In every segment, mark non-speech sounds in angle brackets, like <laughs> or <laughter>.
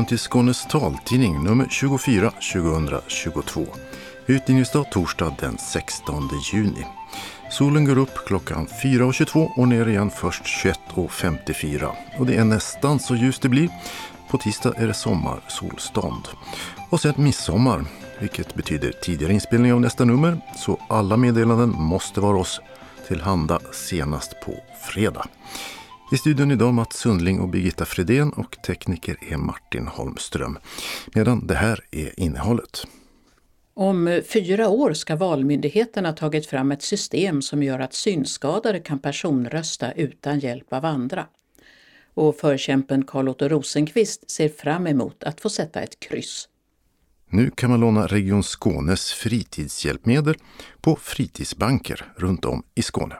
Välkommen till Skånes taltidning nummer 24 2022. Utgivningsdag torsdag den 16 juni. Solen går upp klockan 4.22 och ner igen först 21.54. Och det är nästan så ljust det blir. På tisdag är det sommarsolstånd. Och sen midsommar, vilket betyder tidigare inspelning av nästa nummer. Så alla meddelanden måste vara oss tillhanda senast på fredag. I studion idag Mats Sundling och Birgitta Fredén och tekniker är Martin Holmström. Medan det här är innehållet. Om fyra år ska Valmyndigheten ha tagit fram ett system som gör att synskadade kan personrösta utan hjälp av andra. Och förkämpen Carl-Otto Rosenqvist ser fram emot att få sätta ett kryss. Nu kan man låna Region Skånes fritidshjälpmedel på fritidsbanker runt om i Skåne.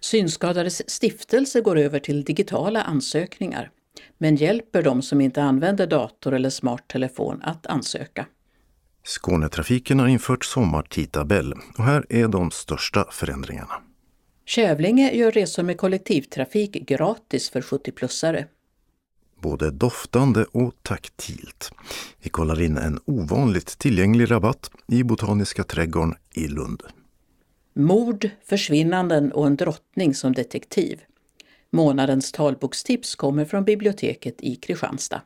Synskadades stiftelse går över till digitala ansökningar, men hjälper de som inte använder dator eller smart telefon att ansöka. Skånetrafiken har infört sommartidtabell och här är de största förändringarna. Kävlinge gör resor med kollektivtrafik gratis för 70-plussare. Både doftande och taktilt. Vi kollar in en ovanligt tillgänglig rabatt i Botaniska trädgården i Lund. Mord, försvinnanden och en drottning som detektiv. Månadens talbokstips kommer från biblioteket i Kristianstad.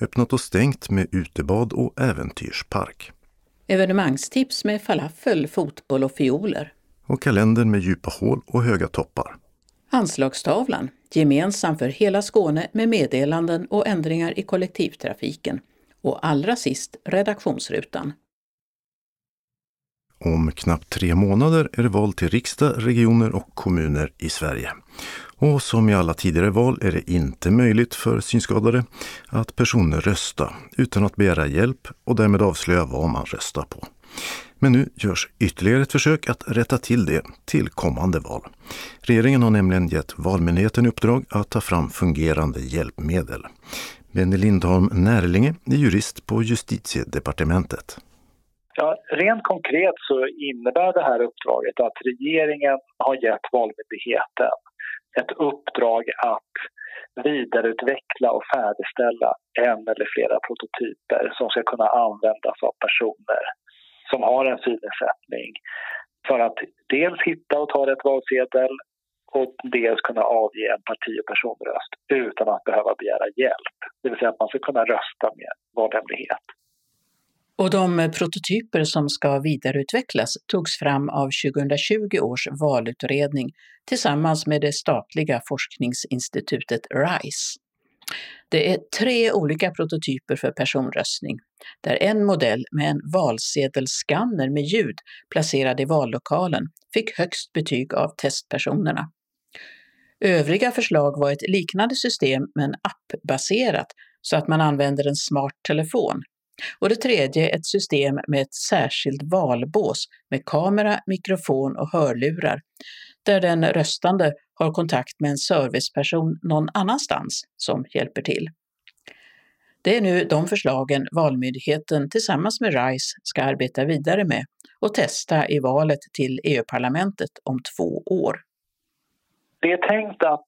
Öppnat och stängt med utebad och äventyrspark. Evenemangstips med falafel, fotboll och fioler. Och kalendern med djupa hål och höga toppar. Anslagstavlan, gemensam för hela Skåne med meddelanden och ändringar i kollektivtrafiken. Och allra sist redaktionsrutan. Om knappt tre månader är det val till riksdag, regioner och kommuner i Sverige. Och som i alla tidigare val är det inte möjligt för synskadade att personer rösta utan att begära hjälp och därmed avslöja vad man röstar på. Men nu görs ytterligare ett försök att rätta till det till kommande val. Regeringen har nämligen gett Valmyndigheten i uppdrag att ta fram fungerande hjälpmedel. Benny Lindholm Närlinge är jurist på Justitiedepartementet. Ja, rent konkret så innebär det här uppdraget att regeringen har gett Valmyndigheten ett uppdrag att vidareutveckla och färdigställa en eller flera prototyper som ska kunna användas av personer som har en synnedsättning för att dels hitta och ta rätt valsedel och dels kunna avge en parti och personröst utan att behöva begära hjälp. Det vill säga att man ska kunna rösta med valhemlighet. Och de eh, prototyper som ska vidareutvecklas togs fram av 2020 års valutredning tillsammans med det statliga forskningsinstitutet RISE. Det är tre olika prototyper för personröstning, där en modell med en valsedelskanner med ljud placerad i vallokalen fick högst betyg av testpersonerna. Övriga förslag var ett liknande system men appbaserat så att man använder en smart telefon och det tredje ett system med ett särskilt valbås med kamera, mikrofon och hörlurar, där den röstande har kontakt med en serviceperson någon annanstans som hjälper till. Det är nu de förslagen Valmyndigheten tillsammans med RISE ska arbeta vidare med och testa i valet till EU-parlamentet om två år. Det är tänkt att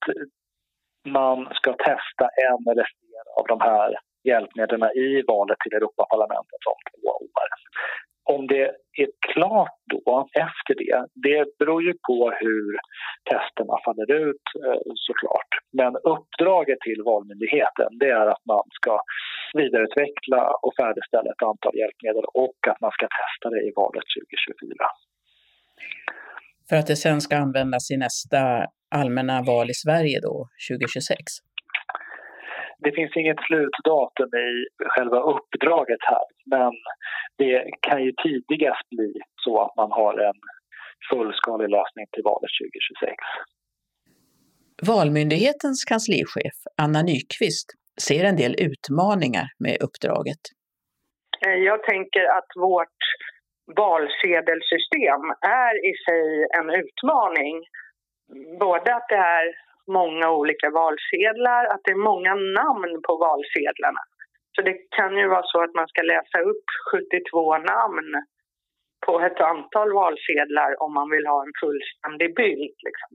man ska testa en eller flera av de här hjälpmedlen i valet till Europaparlamentet om två år. Om det är klart då, efter det, det beror ju på hur testerna faller ut eh, såklart. Men uppdraget till Valmyndigheten det är att man ska vidareutveckla och färdigställa ett antal hjälpmedel och att man ska testa det i valet 2024. För att det sen ska användas i nästa allmänna val i Sverige då, 2026? Det finns inget slutdatum i själva uppdraget här men det kan ju tidigast bli så att man har en fullskalig lösning till valet 2026. Valmyndighetens kanslichef Anna Nyqvist ser en del utmaningar med uppdraget. Jag tänker att vårt valsedelsystem är i sig en utmaning. Både att det är många olika valsedlar, att det är många namn på valsedlarna. Så det kan ju vara så att man ska läsa upp 72 namn på ett antal valsedlar om man vill ha en fullständig bild. Liksom.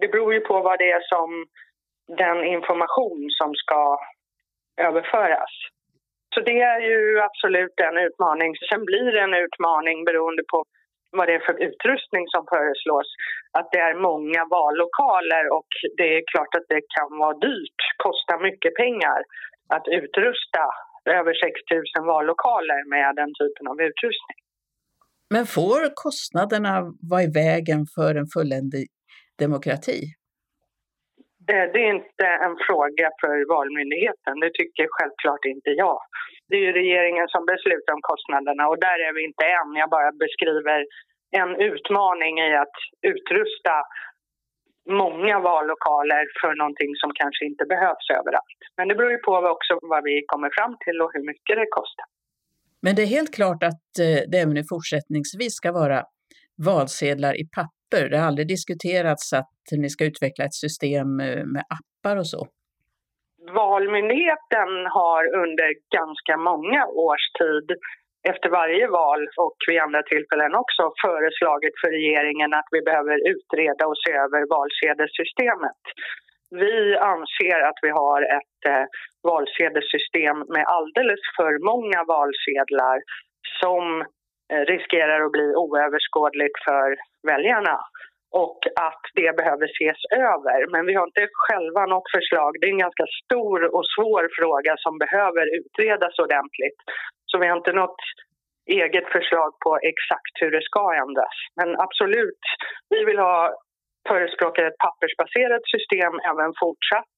Det beror ju på vad det är som den information som ska överföras. Så det är ju absolut en utmaning. Sen blir det en utmaning beroende på vad det är för utrustning som föreslås. Att det är många vallokaler och det är klart att det kan vara dyrt, kosta mycket pengar att utrusta över 6 000 vallokaler med den typen av utrustning. Men får kostnaderna vara i vägen för en fulländig demokrati? Det är inte en fråga för Valmyndigheten, det tycker självklart inte jag. Det är ju regeringen som beslutar om kostnaderna och där är vi inte än. Jag bara beskriver en utmaning i att utrusta många vallokaler för någonting som kanske inte behövs överallt. Men det beror ju på också vad vi kommer fram till och hur mycket det kostar. Men det är helt klart att eh, det även fortsättningsvis ska vara valsedlar i papper. Det har aldrig diskuterats att ni ska utveckla ett system eh, med appar och så. Valmyndigheten har under ganska många års tid efter varje val och vid andra tillfällen också föreslagit för regeringen att vi behöver utreda och se över valsedelssystemet. Vi anser att vi har ett eh, valsedelssystem med alldeles för många valsedlar som eh, riskerar att bli oöverskådligt för väljarna och att det behöver ses över. Men vi har inte själva något förslag. Det är en ganska stor och svår fråga som behöver utredas ordentligt. Så vi har inte något eget förslag på exakt hur det ska ändras. Men absolut, vi vill ha förespråkar ett pappersbaserat system även fortsatt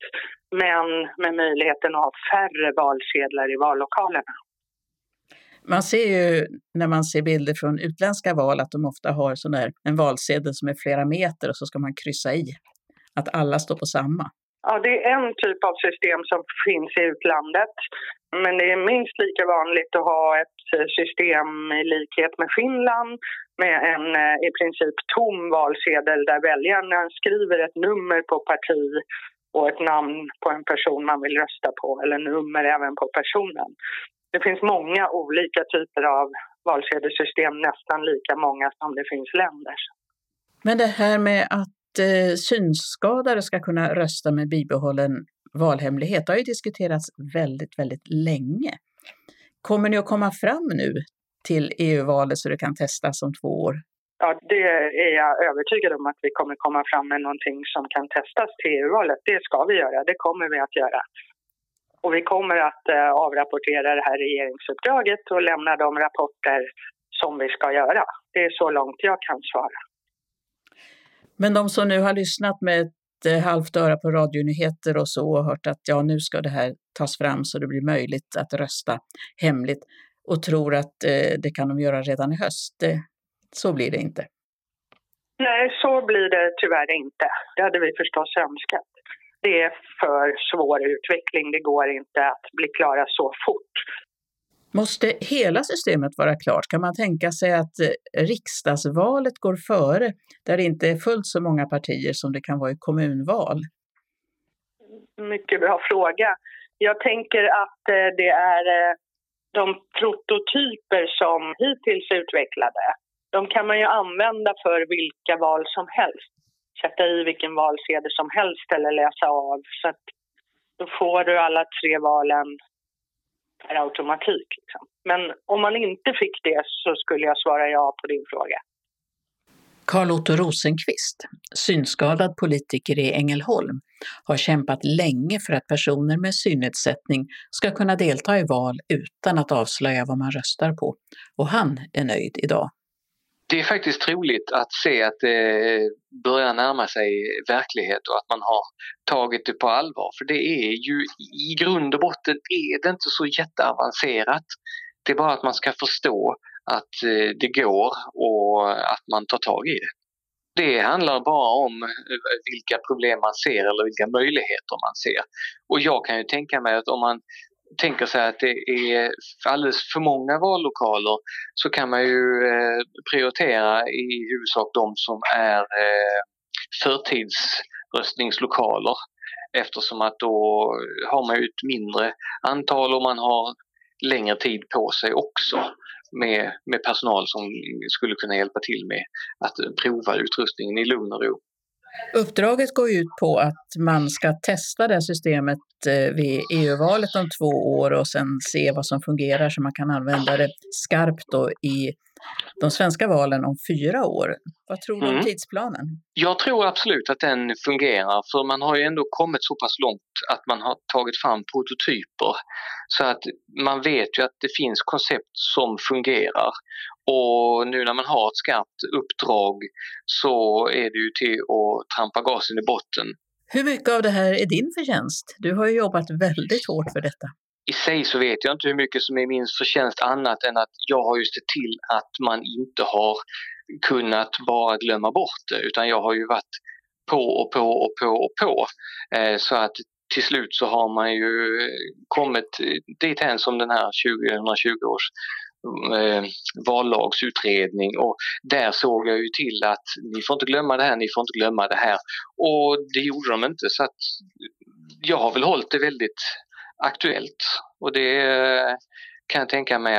men med möjligheten att ha färre valsedlar i vallokalerna. Man ser ju när man ser bilder från utländska val att de ofta har sån där, en valsedel som är flera meter och så ska man kryssa i. Att alla står på samma. Ja, det är en typ av system som finns i utlandet. Men det är minst lika vanligt att ha ett eh, system i likhet med Finland med en eh, i princip tom valsedel där väljarna skriver ett nummer på parti och ett namn på en person man vill rösta på eller nummer även på personen. Det finns många olika typer av valsedelssystem, nästan lika många som det finns länder. Men det här med att eh, synskadade ska kunna rösta med bibehållen valhemlighet har ju diskuterats väldigt, väldigt länge. Kommer ni att komma fram nu till EU-valet så det kan testas om två år? Ja, det är jag övertygad om att vi kommer komma fram med någonting som kan testas till EU-valet. Det ska vi göra, det kommer vi att göra. Och vi kommer att eh, avrapportera det här regeringsuppdraget och lämna de rapporter som vi ska göra. Det är så långt jag kan svara. Men de som nu har lyssnat med ett eh, halvt öra på radionyheter och så och hört att ja, nu ska det här tas fram så det blir möjligt att rösta hemligt och tror att eh, det kan de göra redan i höst. Så blir det inte. Nej, så blir det tyvärr inte. Det hade vi förstås önskat det är för svår utveckling. Det går inte att bli klara så fort. Måste hela systemet vara klart? Kan man tänka sig att eh, riksdagsvalet går före, där det inte är fullt så många partier som det kan vara i kommunval? Mycket bra fråga. Jag tänker att eh, det är eh, de prototyper som hittills är utvecklade. De kan man ju använda för vilka val som helst sätta i vilken valsedel som helst eller läsa av. Så att då får du alla tre valen per automatik. Liksom. Men om man inte fick det så skulle jag svara ja på din fråga. Carl Otto Rosenqvist, synskadad politiker i Ängelholm, har kämpat länge för att personer med synnedsättning ska kunna delta i val utan att avslöja vad man röstar på. Och han är nöjd idag det är faktiskt troligt att se att det eh, börjar närma sig verklighet och att man har tagit det på allvar. För det är ju i grund och botten är det inte så jätteavancerat. Det är bara att man ska förstå att eh, det går och att man tar tag i det. Det handlar bara om eh, vilka problem man ser eller vilka möjligheter man ser. Och jag kan ju tänka mig att om man tänker sig att det är alldeles för många vallokaler så kan man ju eh, prioritera i huvudsak de som är eh, förtidsröstningslokaler eftersom att då har man ju ett mindre antal och man har längre tid på sig också med, med personal som skulle kunna hjälpa till med att prova utrustningen i lugn och ro. Uppdraget går ut på att man ska testa det här systemet eh, vid EU-valet om två år och sen se vad som fungerar så man kan använda det skarpt då i de svenska valen om fyra år. Vad tror du om mm. tidsplanen? Jag tror absolut att den fungerar för man har ju ändå kommit så pass långt att man har tagit fram prototyper så att man vet ju att det finns koncept som fungerar och nu när man har ett skarpt uppdrag så är det ju till att trampa gasen i botten. Hur mycket av det här är din förtjänst? Du har ju jobbat väldigt hårt för detta. I sig så vet jag inte hur mycket som är min förtjänst annat än att jag har ju sett till att man inte har kunnat bara glömma bort det utan jag har ju varit på och på och på och på. Eh, så att till slut så har man ju kommit dit hän som den här 2020 års eh, vallagsutredning och där såg jag ju till att ni får inte glömma det här, ni får inte glömma det här. Och det gjorde de inte så att jag har väl hållit det väldigt aktuellt och det kan jag tänka mig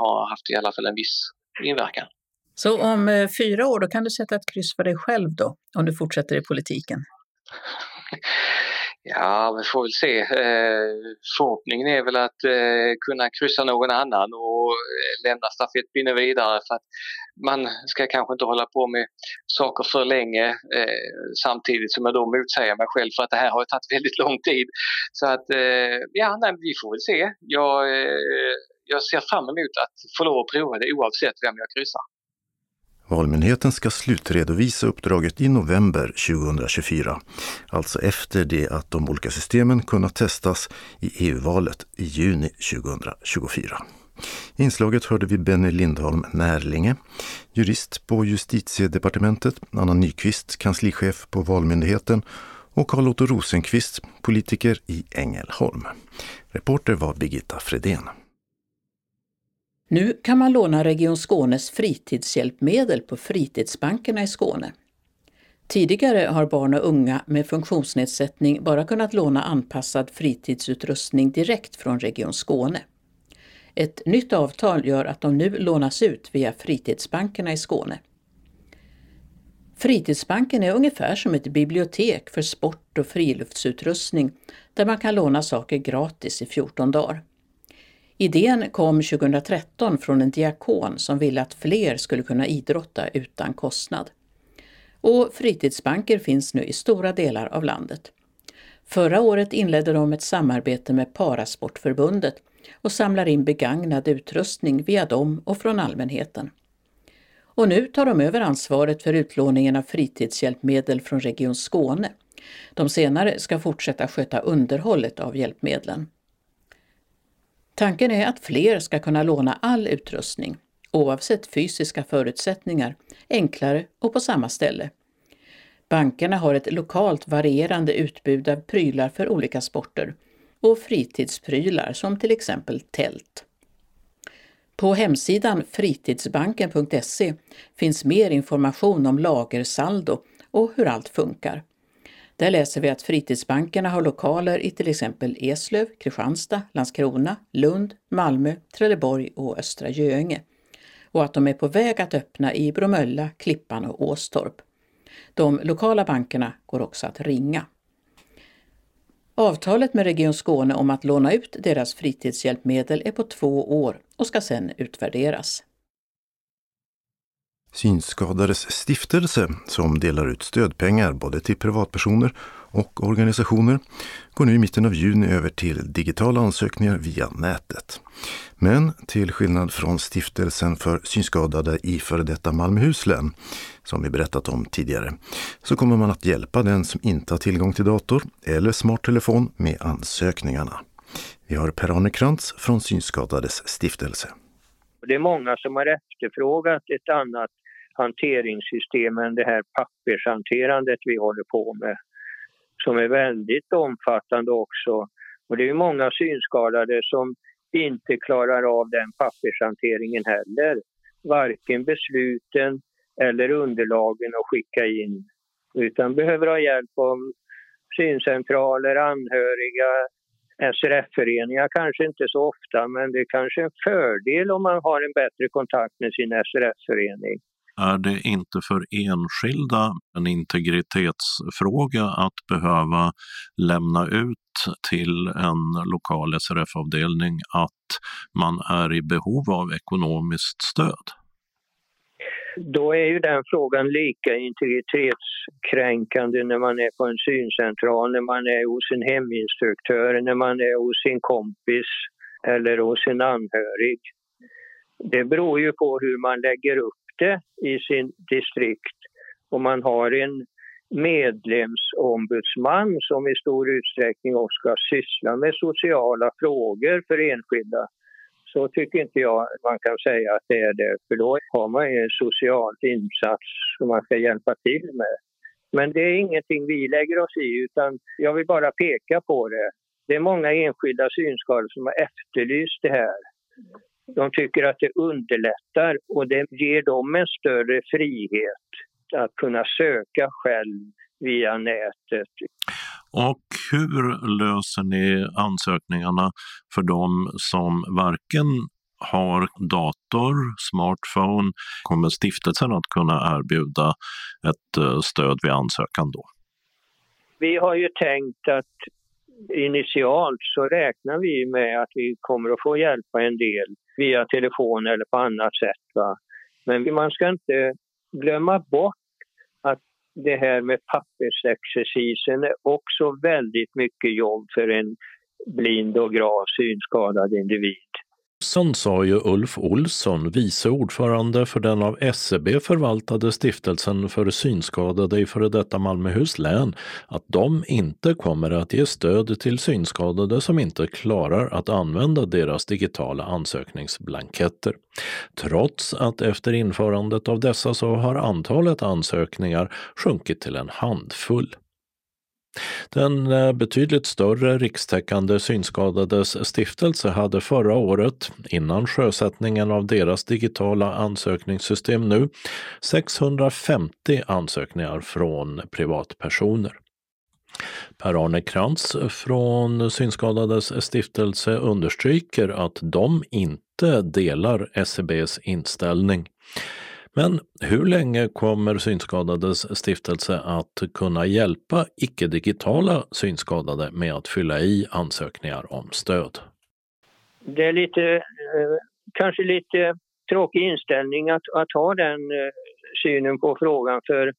har haft i alla fall en viss inverkan. Så om eh, fyra år då kan du sätta ett kryss för dig själv då, om du fortsätter i politiken? <laughs> Ja, vi får väl se. Eh, förhoppningen är väl att eh, kunna kryssa någon annan och eh, lämna stafettpinnen vidare för att man ska kanske inte hålla på med saker för länge eh, samtidigt som jag då motsäger mig själv för att det här har tagit <laughs> väldigt lång tid. Så att eh, ja, nej, vi får väl se. Jag, jag ser fram emot att få lov att prova det oavsett vem jag kryssar. Valmyndigheten ska slutredovisa uppdraget i november 2024, alltså efter det att de olika systemen kunnat testas i EU-valet i juni 2024. I inslaget hörde vi Benny Lindholm Närlinge, jurist på justitiedepartementet, Anna Nyqvist, kanslichef på Valmyndigheten och Carl-Otto Rosenqvist, politiker i Ängelholm. Reporter var Birgitta Fredén. Nu kan man låna Region Skånes fritidshjälpmedel på fritidsbankerna i Skåne. Tidigare har barn och unga med funktionsnedsättning bara kunnat låna anpassad fritidsutrustning direkt från Region Skåne. Ett nytt avtal gör att de nu lånas ut via fritidsbankerna i Skåne. Fritidsbanken är ungefär som ett bibliotek för sport och friluftsutrustning där man kan låna saker gratis i 14 dagar. Idén kom 2013 från en diakon som ville att fler skulle kunna idrotta utan kostnad. Och fritidsbanker finns nu i stora delar av landet. Förra året inledde de ett samarbete med Parasportförbundet och samlar in begagnad utrustning via dem och från allmänheten. Och nu tar de över ansvaret för utlåningen av fritidshjälpmedel från Region Skåne. De senare ska fortsätta sköta underhållet av hjälpmedlen. Tanken är att fler ska kunna låna all utrustning, oavsett fysiska förutsättningar, enklare och på samma ställe. Bankerna har ett lokalt varierande utbud av prylar för olika sporter och fritidsprylar som till exempel tält. På hemsidan fritidsbanken.se finns mer information om lagersaldo och hur allt funkar. Där läser vi att fritidsbankerna har lokaler i till exempel Eslöv, Kristianstad, Landskrona, Lund, Malmö, Trelleborg och Östra Göinge och att de är på väg att öppna i Bromölla, Klippan och Åstorp. De lokala bankerna går också att ringa. Avtalet med Region Skåne om att låna ut deras fritidshjälpmedel är på två år och ska sedan utvärderas. Synskadades stiftelse, som delar ut stödpengar både till privatpersoner och organisationer, går nu i mitten av juni över till digitala ansökningar via nätet. Men till skillnad från Stiftelsen för synskadade i före detta Malmöhus län, som vi berättat om tidigare, så kommer man att hjälpa den som inte har tillgång till dator eller smarttelefon med ansökningarna. Vi har Per-Arne Krantz från Synskadades stiftelse. Det är många som har efterfrågat ett annat hanteringssystemen, det här pappershanterandet vi håller på med som är väldigt omfattande också. Och det är många synskadade som inte klarar av den pappershanteringen heller. Varken besluten eller underlagen att skicka in. Utan behöver ha hjälp av syncentraler, anhöriga, SRF-föreningar kanske inte så ofta men det är kanske en fördel om man har en bättre kontakt med sin SRF-förening är det inte för enskilda en integritetsfråga att behöva lämna ut till en lokal SRF-avdelning att man är i behov av ekonomiskt stöd? Då är ju den frågan lika integritetskränkande när man är på en syncentral, när man är hos en heminstruktör, när man är hos sin kompis eller hos en anhörig. Det beror ju på hur man lägger upp det i sin distrikt. och man har en medlemsombudsman som i stor utsträckning också ska syssla med sociala frågor för enskilda så tycker inte jag man kan säga att det är det. För då har man ju en social insats som man ska hjälpa till med. Men det är ingenting vi lägger oss i utan jag vill bara peka på det. Det är många enskilda synskadade som har efterlyst det här. De tycker att det underlättar och det ger dem en större frihet att kunna söka själv via nätet. Och hur löser ni ansökningarna för de som varken har dator, smartphone, kommer stiftelsen att kunna erbjuda ett eh, stöd vid ansökan då? Vi har ju tänkt att initialt så räknar vi med att vi kommer att få hjälpa en del via telefon eller på annat sätt. Va? Men man ska inte glömma bort att det här med pappersexercisen är också väldigt mycket jobb för en blind och grav synskadad individ. Olsson sa ju Ulf Olsson, vice ordförande för den av SEB förvaltade stiftelsen för synskadade i före detta Malmöhus län, att de inte kommer att ge stöd till synskadade som inte klarar att använda deras digitala ansökningsblanketter. Trots att efter införandet av dessa så har antalet ansökningar sjunkit till en handfull. Den eh, betydligt större rikstäckande Synskadades stiftelse hade förra året, innan sjösättningen av deras digitala ansökningssystem nu, 650 ansökningar från privatpersoner. Per-Arne Krantz från Synskadades stiftelse understryker att de inte delar SCBs inställning. Men hur länge kommer Synskadades stiftelse att kunna hjälpa icke-digitala synskadade med att fylla i ansökningar om stöd? Det är lite, eh, kanske lite tråkig inställning att, att ha den eh, synen på frågan för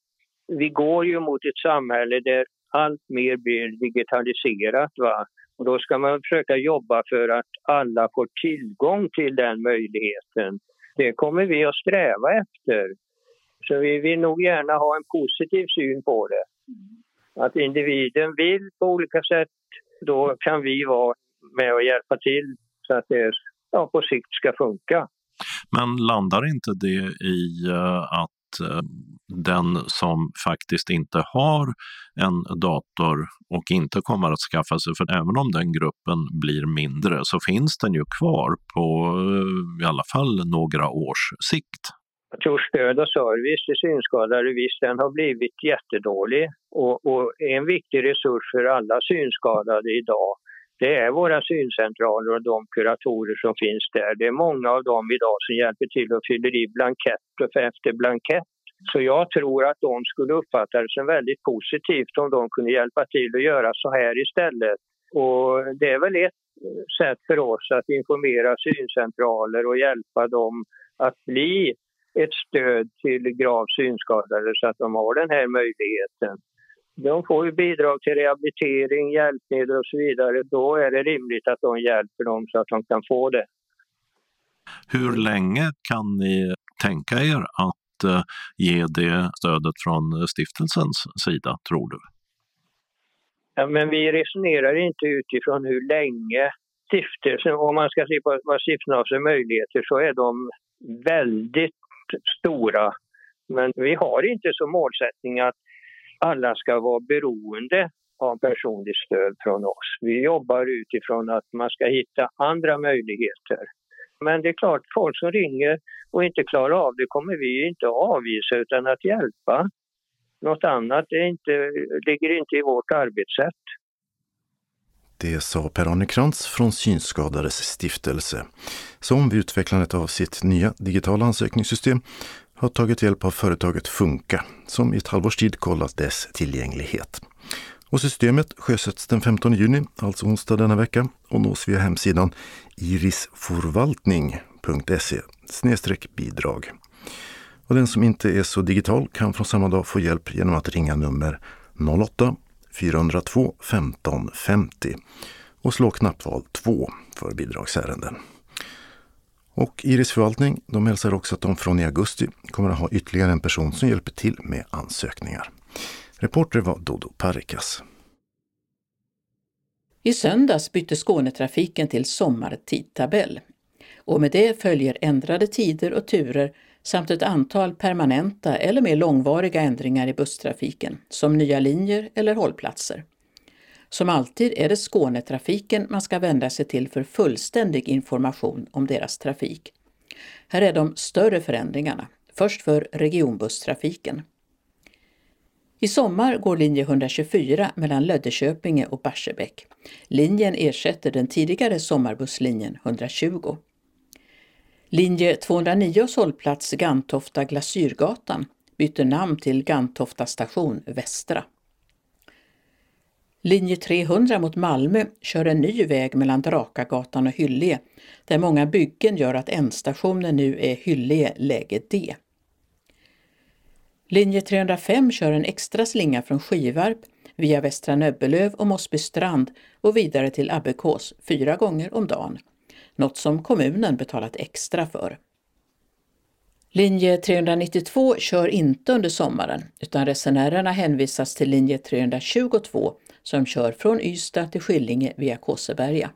vi går ju mot ett samhälle där allt mer blir digitaliserat. Va? Och då ska man försöka jobba för att alla får tillgång till den möjligheten det kommer vi att sträva efter. Så vi vill nog gärna ha en positiv syn på det. Att individen vill på olika sätt, då kan vi vara med och hjälpa till så att det ja, på sikt ska funka. Men landar inte det i eh, att eh, den som faktiskt inte har en dator och inte kommer att skaffa sig, för även om den gruppen blir mindre så finns den ju kvar på eh, i alla fall några års sikt. Jag tror stöd och service till synskadade, visst den har blivit jättedålig och, och en viktig resurs för alla synskadade idag det är våra syncentraler och de kuratorer som finns där. Det är många av dem idag som hjälper till och fyller i blankett efter blankett. Så jag tror att de skulle uppfatta det som väldigt positivt om de kunde hjälpa till att göra så här istället. Och det är väl ett sätt för oss att informera syncentraler och hjälpa dem att bli ett stöd till gravt synskadade så att de har den här möjligheten. De får ju bidrag till rehabilitering, hjälpmedel och så vidare. Då är det rimligt att de hjälper dem så att de kan få det. Hur länge kan ni tänka er att uh, ge det stödet från eh, stiftelsens sida, tror du? Ja, men vi resonerar inte utifrån hur länge stiftelsen, om man ska se på vad stiftelsen har för möjligheter så är de väldigt stora. Men vi har inte som målsättning att alla ska vara beroende av personligt stöd från oss. Vi jobbar utifrån att man ska hitta andra möjligheter. Men det är klart, folk som ringer och inte klarar av det kommer vi inte att avvisa utan att hjälpa. Något annat är inte, ligger inte i vårt arbetssätt. Det sa Per-Arne Krantz från Synskadades stiftelse, som vid utvecklandet av sitt nya digitala ansökningssystem har tagit hjälp av företaget Funka som i ett halvårs tid kollat dess tillgänglighet. Och systemet sjösätts den 15 juni, alltså onsdag denna vecka, och nås via hemsidan irisforvaltning.se bidrag. Och den som inte är så digital kan från samma dag få hjälp genom att ringa nummer 08-402 15 50 och slå knappval 2 för bidragsärenden. Och Iris förvaltning de hälsar också att de från i augusti kommer att ha ytterligare en person som hjälper till med ansökningar. Reporter var Dodo Parikas. I söndags bytte Skånetrafiken till sommartidtabell och med det följer ändrade tider och turer samt ett antal permanenta eller mer långvariga ändringar i busstrafiken, som nya linjer eller hållplatser. Som alltid är det Skånetrafiken man ska vända sig till för fullständig information om deras trafik. Här är de större förändringarna, först för regionbusstrafiken. I sommar går linje 124 mellan Löddeköpinge och Barsebäck. Linjen ersätter den tidigare sommarbusslinjen 120. Linje 209 hållplats Gantofta Glasyrgatan byter namn till Gantofta station Västra. Linje 300 mot Malmö kör en ny väg mellan Drakagatan och Hyllie, där många byggen gör att ändstationen nu är Hyllie läge D. Linje 305 kör en extra slinga från Skivarp via Västra Nöbbelöv och Mossbystrand och vidare till Abbekås fyra gånger om dagen, något som kommunen betalat extra för. Linje 392 kör inte under sommaren utan resenärerna hänvisas till linje 322 som kör från Ystad till Skillinge via Kåseberga.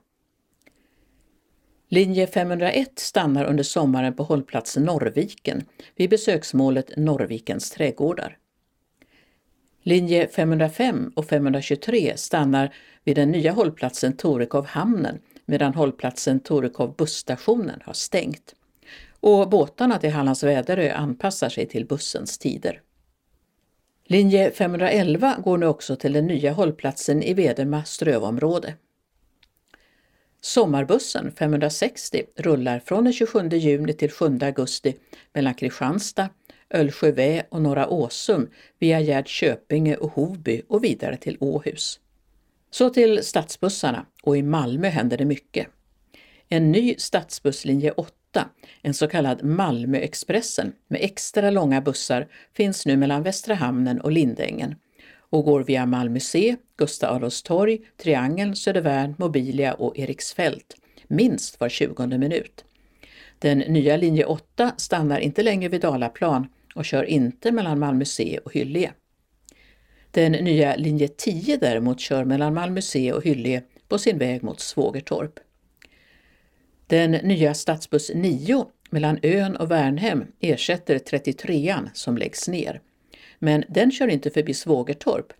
Linje 501 stannar under sommaren på hållplatsen Norrviken vid besöksmålet Norrvikens trädgårdar. Linje 505 och 523 stannar vid den nya hållplatsen Torekov hamnen medan hållplatsen Torekov busstationen har stängt. Och båtarna till Hallands Väderö anpassar sig till bussens tider. Linje 511 går nu också till den nya hållplatsen i Vederma strövområde. Sommarbussen 560 rullar från den 27 juni till 7 augusti mellan Kristianstad, Ölsjövä och Norra Åsum via Gärd Köpinge och Hovby och vidare till Åhus. Så till stadsbussarna och i Malmö händer det mycket. En ny stadsbusslinje 8 en så kallad Malmöexpressen med extra långa bussar, finns nu mellan Västra hamnen och Lindängen och går via Malmö C, Gustav Adolfs torg, Triangeln, Södervärn, Mobilia och Eriksfält, minst var 20 minut. Den nya linje 8 stannar inte längre vid Dalaplan och kör inte mellan Malmö C och Hyllie. Den nya linje 10 däremot kör mellan Malmö C och Hyllie på sin väg mot Svågertorp. Den nya stadsbuss 9 mellan Ön och Värnhem ersätter 33an som läggs ner. Men den kör inte förbi Svågertorp.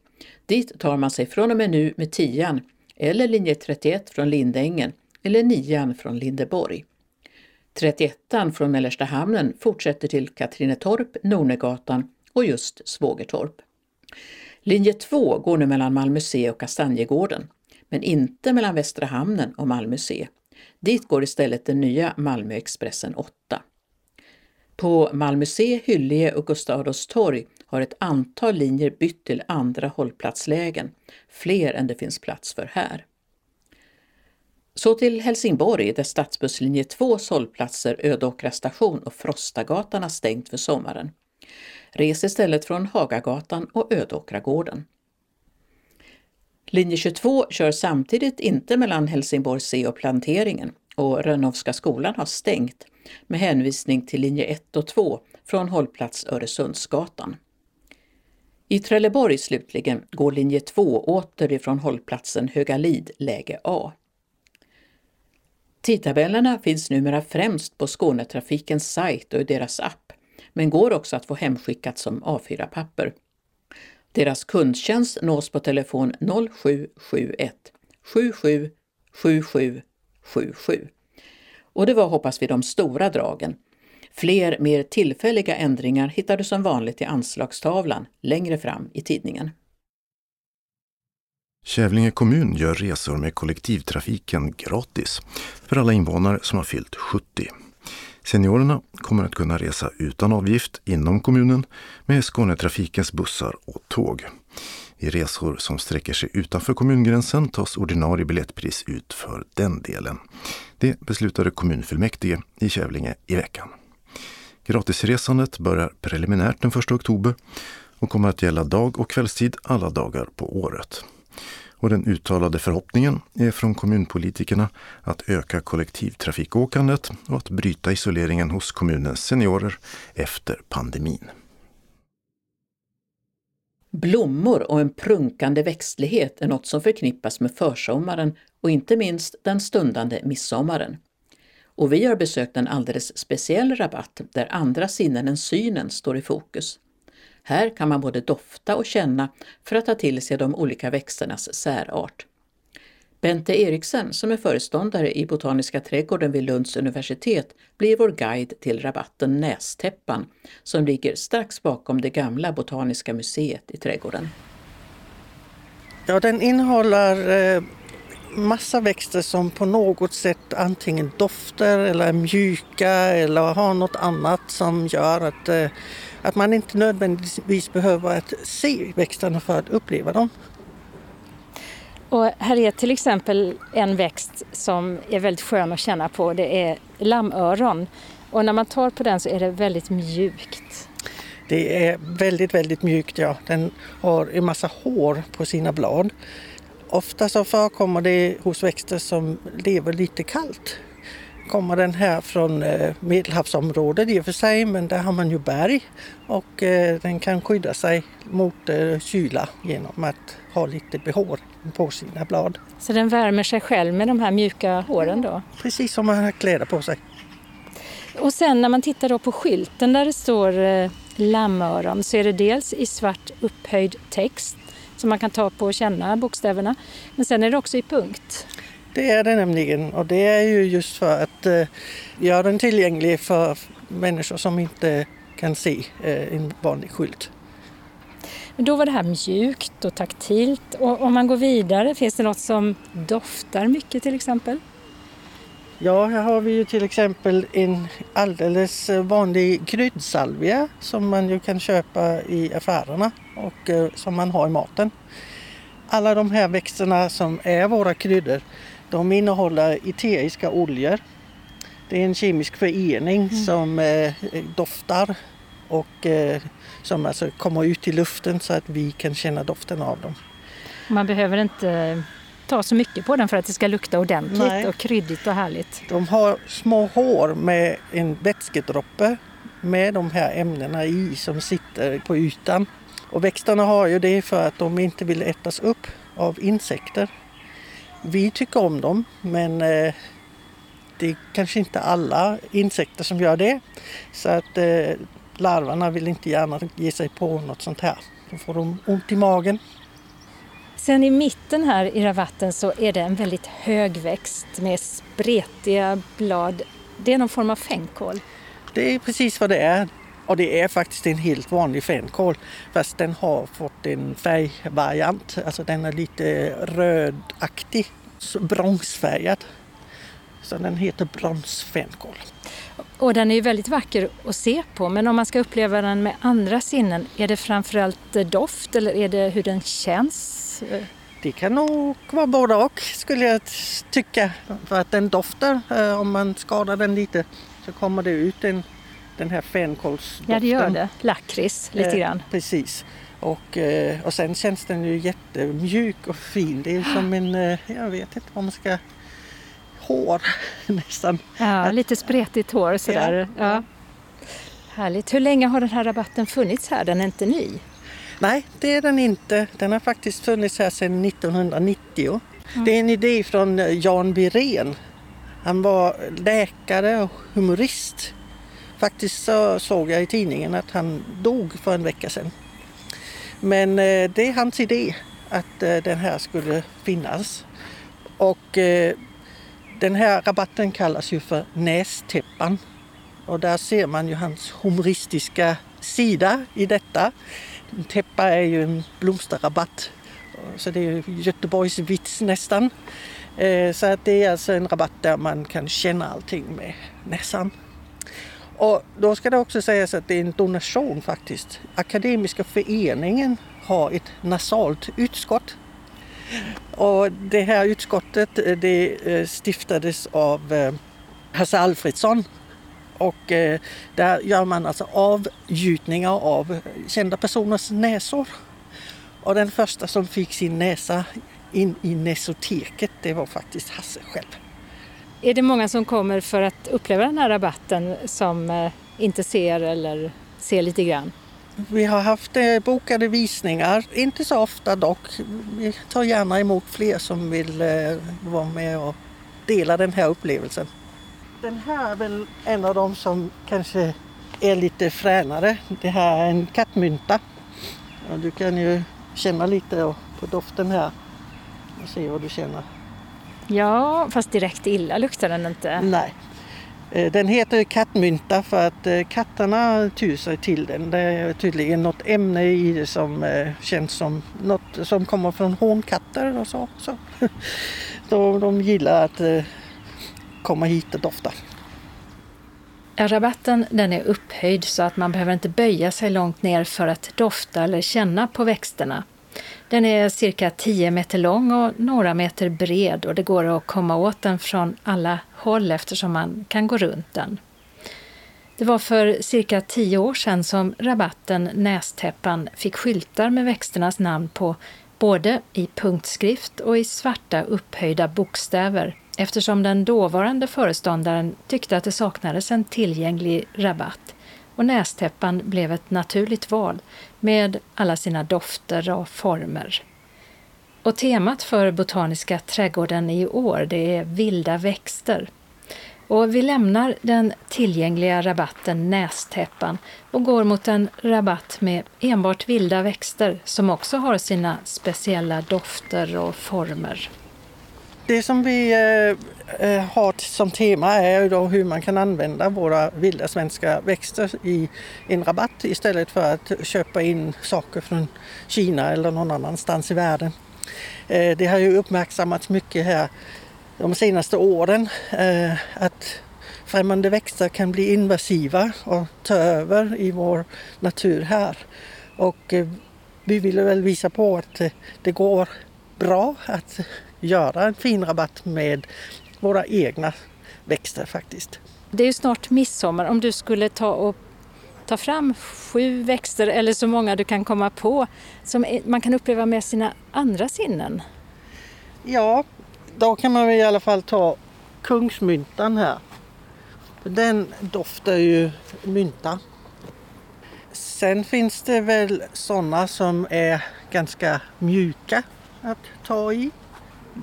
Dit tar man sig från och med nu med 10 eller linje 31 från Lindängen eller 9 från Lindeborg. 31 från Mellersta hamnen fortsätter till Katrinetorp, Nornegatan och just Svågertorp. Linje 2 går nu mellan Malmö C och Kastanjegården, men inte mellan Västra hamnen och Malmö C. Dit går istället den nya Malmöexpressen 8. På Malmö C, Hyllie och Gustav Adolfs torg har ett antal linjer bytt till andra hållplatslägen, fler än det finns plats för här. Så till Helsingborg där stadsbusslinje 2 hållplatser Ödåkra station och Frostagatan har stängt för sommaren. Res istället från Hagagatan och Ödåkragården. Linje 22 kör samtidigt inte mellan Helsingborg C och Planteringen och Rönnowska skolan har stängt med hänvisning till linje 1 och 2 från hållplats Öresundsgatan. I Trelleborg slutligen går linje 2 åter ifrån hållplatsen Högalid läge A. Tidtabellerna finns numera främst på Skånetrafikens sajt och i deras app, men går också att få hemskickat som A4-papper. Deras kundtjänst nås på telefon 0771 77 77 77. Och det var hoppas vi de stora dragen. Fler mer tillfälliga ändringar hittar du som vanligt i anslagstavlan längre fram i tidningen. Kävlinge kommun gör resor med kollektivtrafiken gratis för alla invånare som har fyllt 70. Seniorerna kommer att kunna resa utan avgift inom kommunen med Skånetrafikens bussar och tåg. I resor som sträcker sig utanför kommungränsen tas ordinarie biljettpris ut för den delen. Det beslutade kommunfullmäktige i Kävlinge i veckan. Gratisresandet börjar preliminärt den 1 oktober och kommer att gälla dag och kvällstid alla dagar på året. Och den uttalade förhoppningen är från kommunpolitikerna att öka kollektivtrafikåkandet och att bryta isoleringen hos kommunens seniorer efter pandemin. Blommor och en prunkande växtlighet är något som förknippas med försommaren och inte minst den stundande midsommaren. Och vi har besökt en alldeles speciell rabatt där andra sinnen än synen står i fokus. Här kan man både dofta och känna för att ta till sig de olika växternas särart. Bente Eriksen, som är föreståndare i Botaniska trädgården vid Lunds universitet, blir vår guide till rabatten Nästäppan som ligger strax bakom det gamla Botaniska museet i trädgården. Ja, den innehåller eh, massa växter som på något sätt antingen doftar eller är mjuka eller har något annat som gör att, eh, att man inte nödvändigtvis behöver att se växterna för att uppleva dem. Och här är till exempel en växt som är väldigt skön att känna på. Det är lammöron. Och när man tar på den så är det väldigt mjukt. Det är väldigt, väldigt mjukt, ja. Den har en massa hår på sina blad. Ofta så förekommer det hos växter som lever lite kallt. Kommer den här från eh, medelhavsområdet i och för sig, men där har man ju berg och eh, den kan skydda sig mot eh, kyla genom att ha lite behår på sina blad. Så den värmer sig själv med de här mjuka håren då? Precis som man har kläder på sig. Och sen när man tittar då på skylten där det står lammöron så är det dels i svart upphöjd text som man kan ta på och känna bokstäverna. Men sen är det också i punkt. Det är det nämligen och det är ju just för att eh, göra den tillgänglig för människor som inte kan se eh, en vanlig skylt. Men då var det här mjukt och taktilt. Och om man går vidare, finns det något som doftar mycket till exempel? Ja, här har vi ju till exempel en alldeles vanlig kryddsalvia som man ju kan köpa i affärerna och eh, som man har i maten. Alla de här växterna som är våra kryddor, de innehåller eteriska oljor. Det är en kemisk förening mm. som eh, doftar och eh, som alltså kommer ut i luften så att vi kan känna doften av dem. Man behöver inte ta så mycket på den för att det ska lukta ordentligt Nej. och kryddigt och härligt. De har små hår med en vätskedroppe med de här ämnena i som sitter på ytan. Och växterna har ju det för att de inte vill ätas upp av insekter. Vi tycker om dem men eh, det är kanske inte alla insekter som gör det. Så att eh, larverna vill inte gärna ge sig på något sånt här. Då får de ont i magen. Sen i mitten här i rabatten så är det en väldigt hög växt med spretiga blad. Det är någon form av fänkål. Det är precis vad det är. Och det är faktiskt en helt vanlig fänkål fast den har fått en färgvariant. Alltså den är lite rödaktig, bronsfärgad. Så den heter bronsfänkål. Och den är ju väldigt vacker att se på men om man ska uppleva den med andra sinnen, är det framförallt doft eller är det hur den känns? Det kan nog vara både och skulle jag tycka. För att den doftar, eh, om man skadar den lite så kommer det ut en, den här fänkålsdoften. Ja det gör det, lakrits lite eh, grann. precis. Och, eh, och sen känns den ju jättemjuk och fin. Det är som en, jag vet inte vad man ska hår <laughs> nästan. Ja, lite spretigt hår sådär. Ja. ja. Härligt. Hur länge har den här rabatten funnits här? Den är inte ny? Nej, det är den inte. Den har faktiskt funnits här sedan 1990. Mm. Det är en idé från eh, Jan Birén. Han var läkare och humorist. Faktiskt så såg jag i tidningen att han dog för en vecka sedan. Men eh, det är hans idé att eh, den här skulle finnas. Och eh, den här rabatten kallas ju för Nästäppan. Och där ser man ju hans humoristiska sida i detta. Täppa är ju en blomsterrabatt. Så det är Göteborgs vits nästan. Så att det är alltså en rabatt där man kan känna allting med näsan. Och då ska det också sägas att det är en donation faktiskt. Akademiska föreningen har ett nasalt utskott. Och det här utskottet eh, det eh, stiftades av eh, Hasse Alfredsson. Och eh, där gör man alltså avgjutningar av kända personers näsor. Och den första som fick sin näsa in i Näsoteket det var faktiskt Hasse själv. Är det många som kommer för att uppleva den här rabatten som eh, inte ser eller ser lite grann? Vi har haft eh, bokade visningar, inte så ofta dock. Vi tar gärna emot fler som vill eh, vara med och dela den här upplevelsen. Den här är väl en av de som kanske är lite fränare. Det här är en kattmynta. Du kan ju känna lite på doften här och se vad du känner. Ja, fast direkt illa luktar den inte. Nej. Eh, den heter kattmynta för att eh, katterna tyr sig till den. Det är tydligen något ämne i det som eh, känns som något som kommer från hånkatter och så. så. <laughs> De, de gillar att komma hit och dofta. Rabatten den är upphöjd så att man behöver inte böja sig långt ner för att dofta eller känna på växterna. Den är cirka 10 meter lång och några meter bred och det går att komma åt den från alla håll eftersom man kan gå runt den. Det var för cirka tio år sedan som rabatten Nästäppan fick skyltar med växternas namn på både i punktskrift och i svarta upphöjda bokstäver eftersom den dåvarande föreståndaren tyckte att det saknades en tillgänglig rabatt och nästäppan blev ett naturligt val med alla sina dofter och former. Och temat för Botaniska trädgården i år det är vilda växter. Och vi lämnar den tillgängliga rabatten Nästäppan och går mot en rabatt med enbart vilda växter som också har sina speciella dofter och former. Det som vi eh, eh, har som tema är då hur man kan använda våra vilda svenska växter i en rabatt istället för att köpa in saker från Kina eller någon annanstans i världen. Eh, det har ju uppmärksammats mycket här de senaste åren eh, att främmande växter kan bli invasiva och ta över i vår natur här. Och eh, vi ville väl visa på att det går bra att göra en fin rabatt med våra egna växter faktiskt. Det är ju snart midsommar. Om du skulle ta och ta fram sju växter eller så många du kan komma på som man kan uppleva med sina andra sinnen? Ja, då kan man i alla fall ta kungsmyntan här. Den doftar ju mynta. Sen finns det väl sådana som är ganska mjuka att ta i.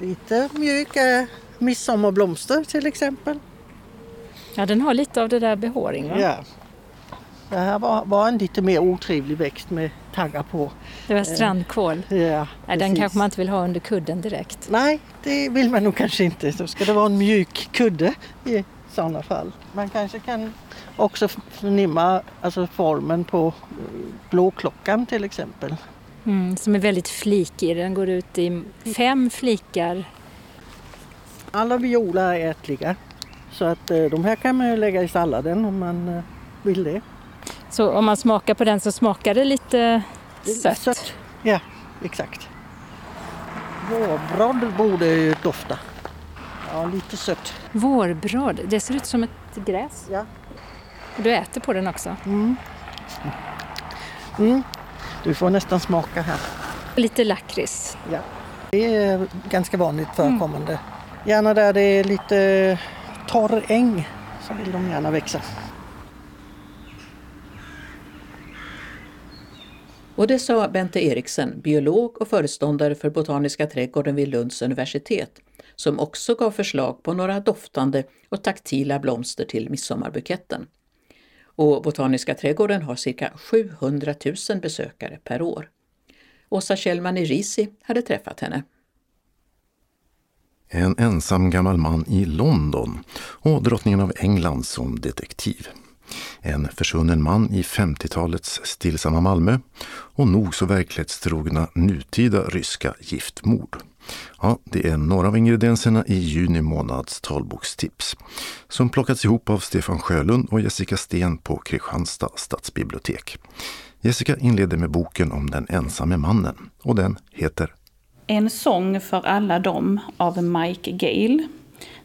Lite mjuka midsommarblomster till exempel. Ja, den har lite av det där behåring va? Ja. Det här var, var en lite mer otrevlig växt med taggar på. Det var strandkål. Ja, Nej, den kanske man inte vill ha under kudden direkt. Nej, det vill man nog kanske inte. Då ska det vara en mjuk kudde i sådana fall. Man kanske kan också förnimma alltså formen på blåklockan till exempel. Mm, som är väldigt flikig. Den går ut i fem flikar. Alla violer är ätliga. Så att eh, de här kan man ju lägga i salladen om man eh, vill det. Så om man smakar på den så smakar det lite sött? sött. Ja, exakt. Vårbrodd borde ju dofta. Ja, lite sött. Vårbrodd, det ser ut som ett gräs. Ja. Du äter på den också? Mm. Mm. Du får nästan smaka här. Lite lakrits. Ja. Det är ganska vanligt förekommande. Mm. Gärna där det är lite torr äng så vill de gärna växa. Och det sa Bente Eriksen, biolog och föreståndare för Botaniska trädgården vid Lunds universitet, som också gav förslag på några doftande och taktila blomster till midsommarbuketten och Botaniska trädgården har cirka 700 000 besökare per år. Åsa Kjellman i Risi hade träffat henne. En ensam gammal man i London och drottningen av England som detektiv. En försvunnen man i 50-talets stillsamma Malmö och nog så verklighetstrogna nutida ryska giftmord. Ja, det är några av ingredienserna i juni månads talbokstips som plockats ihop av Stefan Sjölund och Jessica Sten på Kristianstad stadsbibliotek. Jessica inleder med boken om den ensamme mannen och den heter En sång för alla dem av Mike Gale.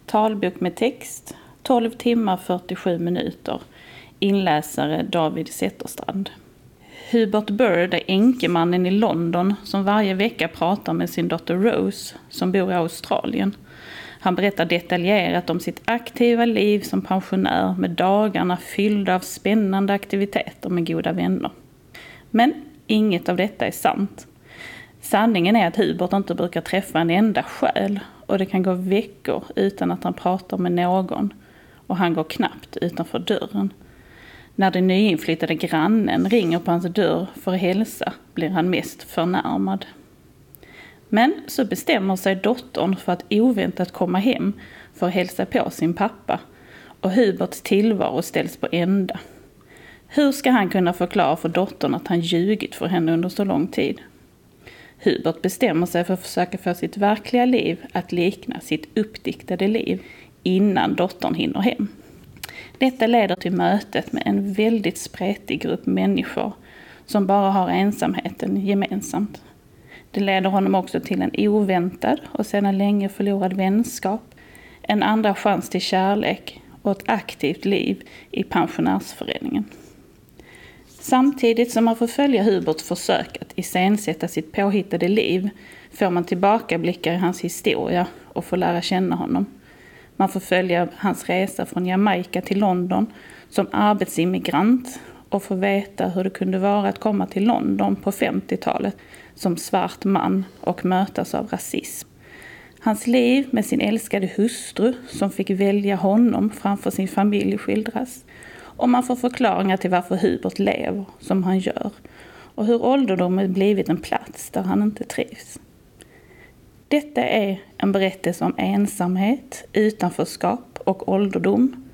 Talbok med text, 12 timmar 47 minuter. Inläsare David Zetterstrand. Hubert Bird är enkemannen i London som varje vecka pratar med sin dotter Rose som bor i Australien. Han berättar detaljerat om sitt aktiva liv som pensionär med dagarna fyllda av spännande aktiviteter med goda vänner. Men inget av detta är sant. Sanningen är att Hubert inte brukar träffa en enda själ och det kan gå veckor utan att han pratar med någon och han går knappt utanför dörren. När den nyinflyttade grannen ringer på hans dörr för att hälsa blir han mest förnärmad. Men så bestämmer sig dottern för att oväntat komma hem för att hälsa på sin pappa och Huberts tillvaro ställs på ända. Hur ska han kunna förklara för dottern att han ljugit för henne under så lång tid? Hubert bestämmer sig för att försöka få sitt verkliga liv att likna sitt uppdiktade liv innan dottern hinner hem. Detta leder till mötet med en väldigt spretig grupp människor som bara har ensamheten gemensamt. Det leder honom också till en oväntad och sedan länge förlorad vänskap, en andra chans till kärlek och ett aktivt liv i pensionärsföreningen. Samtidigt som man får följa Huberts försök att iscensätta sitt påhittade liv får man tillbakablickar i hans historia och får lära känna honom. Man får följa hans resa från Jamaica till London som arbetsimmigrant och få veta hur det kunde vara att komma till London på 50-talet som svart man och mötas av rasism. Hans liv med sin älskade hustru som fick välja honom framför sin familj skildras. Och man får förklaringar till varför Hubert lever som han gör och hur ålderdomen blivit en plats där han inte trivs. Detta är en berättelse om ensamhet, utanförskap och ålderdom,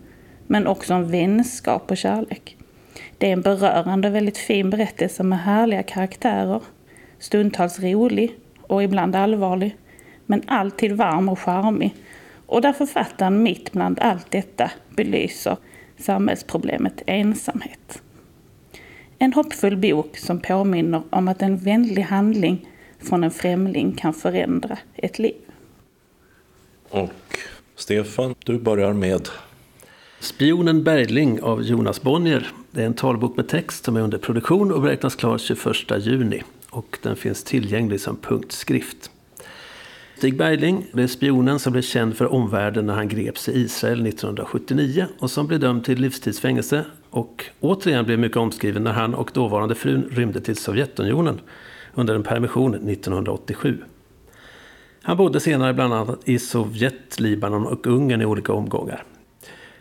men också om vänskap och kärlek. Det är en berörande och väldigt fin berättelse med härliga karaktärer, stundtals rolig och ibland allvarlig, men alltid varm och charmig. Och där författaren mitt bland allt detta belyser samhällsproblemet ensamhet. En hoppfull bok som påminner om att en vänlig handling från en främling kan förändra ett liv. Och Stefan, du börjar med Spionen Bergling av Jonas Bonnier. Det är en talbok med text som är under produktion och beräknas klar 21 juni. Och den finns tillgänglig som punktskrift. Stig Bergling blev spionen som blev känd för omvärlden när han greps i Israel 1979 och som blev dömd till livstidsfängelse och återigen blev mycket omskriven när han och dåvarande frun rymde till Sovjetunionen under en permission 1987. Han bodde senare bland annat i Sovjet, Libanon och Ungern i olika omgångar.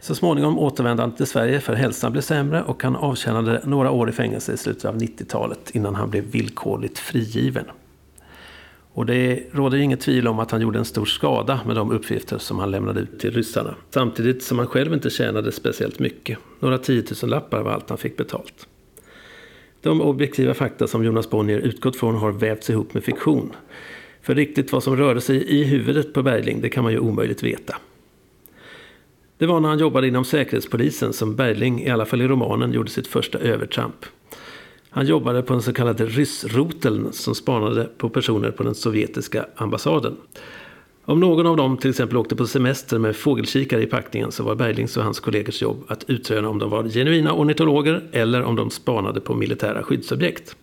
Så småningom återvände han till Sverige för hälsan blev sämre och han avtjänade några år i fängelse i slutet av 90-talet innan han blev villkorligt frigiven. Och det råder inget tvivel om att han gjorde en stor skada med de uppgifter som han lämnade ut till ryssarna. Samtidigt som han själv inte tjänade speciellt mycket. Några tiotusen lappar var allt han fick betalt. De objektiva fakta som Jonas Bonnier utgått från har vävts ihop med fiktion. För riktigt vad som rörde sig i huvudet på Bergling, det kan man ju omöjligt veta. Det var när han jobbade inom Säkerhetspolisen som Bergling, i alla fall i romanen, gjorde sitt första övertramp. Han jobbade på den så kallade ryssroteln som spanade på personer på den sovjetiska ambassaden. Om någon av dem till exempel åkte på semester med fågelkikare i packningen så var Berglings och hans kollegors jobb att utröna om de var genuina ornitologer eller om de spanade på militära skyddsobjekt.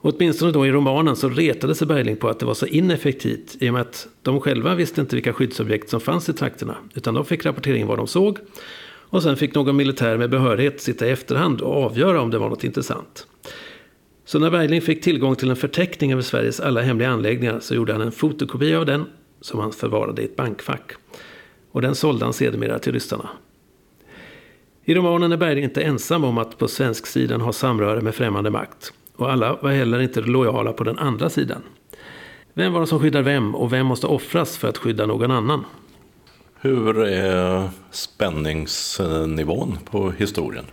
åtminstone då i romanen så retade sig Bergling på att det var så ineffektivt i och med att de själva visste inte vilka skyddsobjekt som fanns i trakterna utan de fick rapportering vad de såg och sen fick någon militär med behörighet sitta i efterhand och avgöra om det var något intressant. Så när Bergling fick tillgång till en förteckning över Sveriges alla hemliga anläggningar så gjorde han en fotokopia av den som han förvarade i ett bankfack. Och den sålde han sedermera till ryssarna. I romanen är Bergling inte ensam om att på svensk sidan ha samröre med främmande makt. Och alla var heller inte lojala på den andra sidan. Vem var det som skyddar vem och vem måste offras för att skydda någon annan? Hur är spänningsnivån på historien?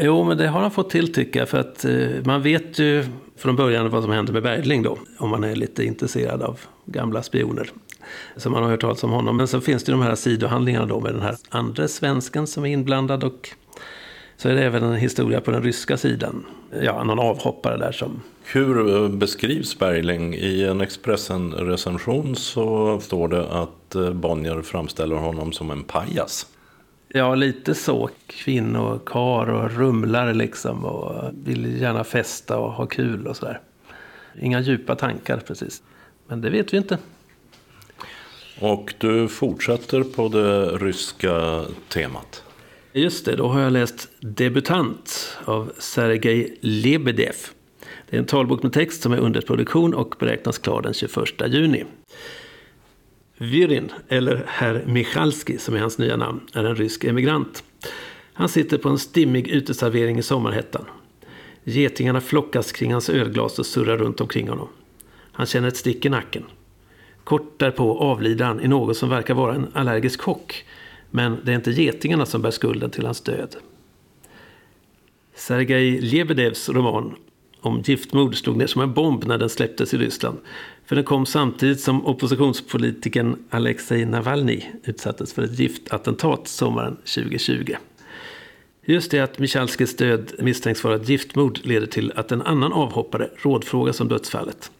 Jo, men det har han fått till tycker jag. För att eh, man vet ju från början vad som hände med Bergling då. Om man är lite intresserad av gamla spioner. Så man har hört talas om honom. Men så finns det de här sidohandlingarna då med den här andra svensken som är inblandad. Och så är det även en historia på den ryska sidan. Ja, någon avhoppare där som... Hur beskrivs Bergling? I en Expressen-recension så står det att eh, Bonnier framställer honom som en pajas. Ja, lite så. Kvinnokar och rumlar liksom och vill gärna festa och ha kul och sådär. Inga djupa tankar precis. Men det vet vi inte. Och du fortsätter på det ryska temat. Just det, då har jag läst Debutant av Sergej Lebedev. Det är en talbok med text som är under produktion och beräknas klar den 21 juni. Virin, eller herr Michalski som är hans nya namn, är en rysk emigrant. Han sitter på en stimmig uteservering i sommarhettan. Getingarna flockas kring hans ölglas och surrar runt omkring honom. Han känner ett stick i nacken. Kort därpå avlider han i något som verkar vara en allergisk chock. Men det är inte getingarna som bär skulden till hans död. Sergej Lebedevs roman om giftmord slog ner som en bomb när den släpptes i Ryssland. För den kom samtidigt som oppositionspolitikern Alexej Navalny utsattes för ett giftattentat sommaren 2020. Just det att Michalskis död misstänks vara ett giftmord leder till att en annan avhoppare rådfrågas om dödsfallet.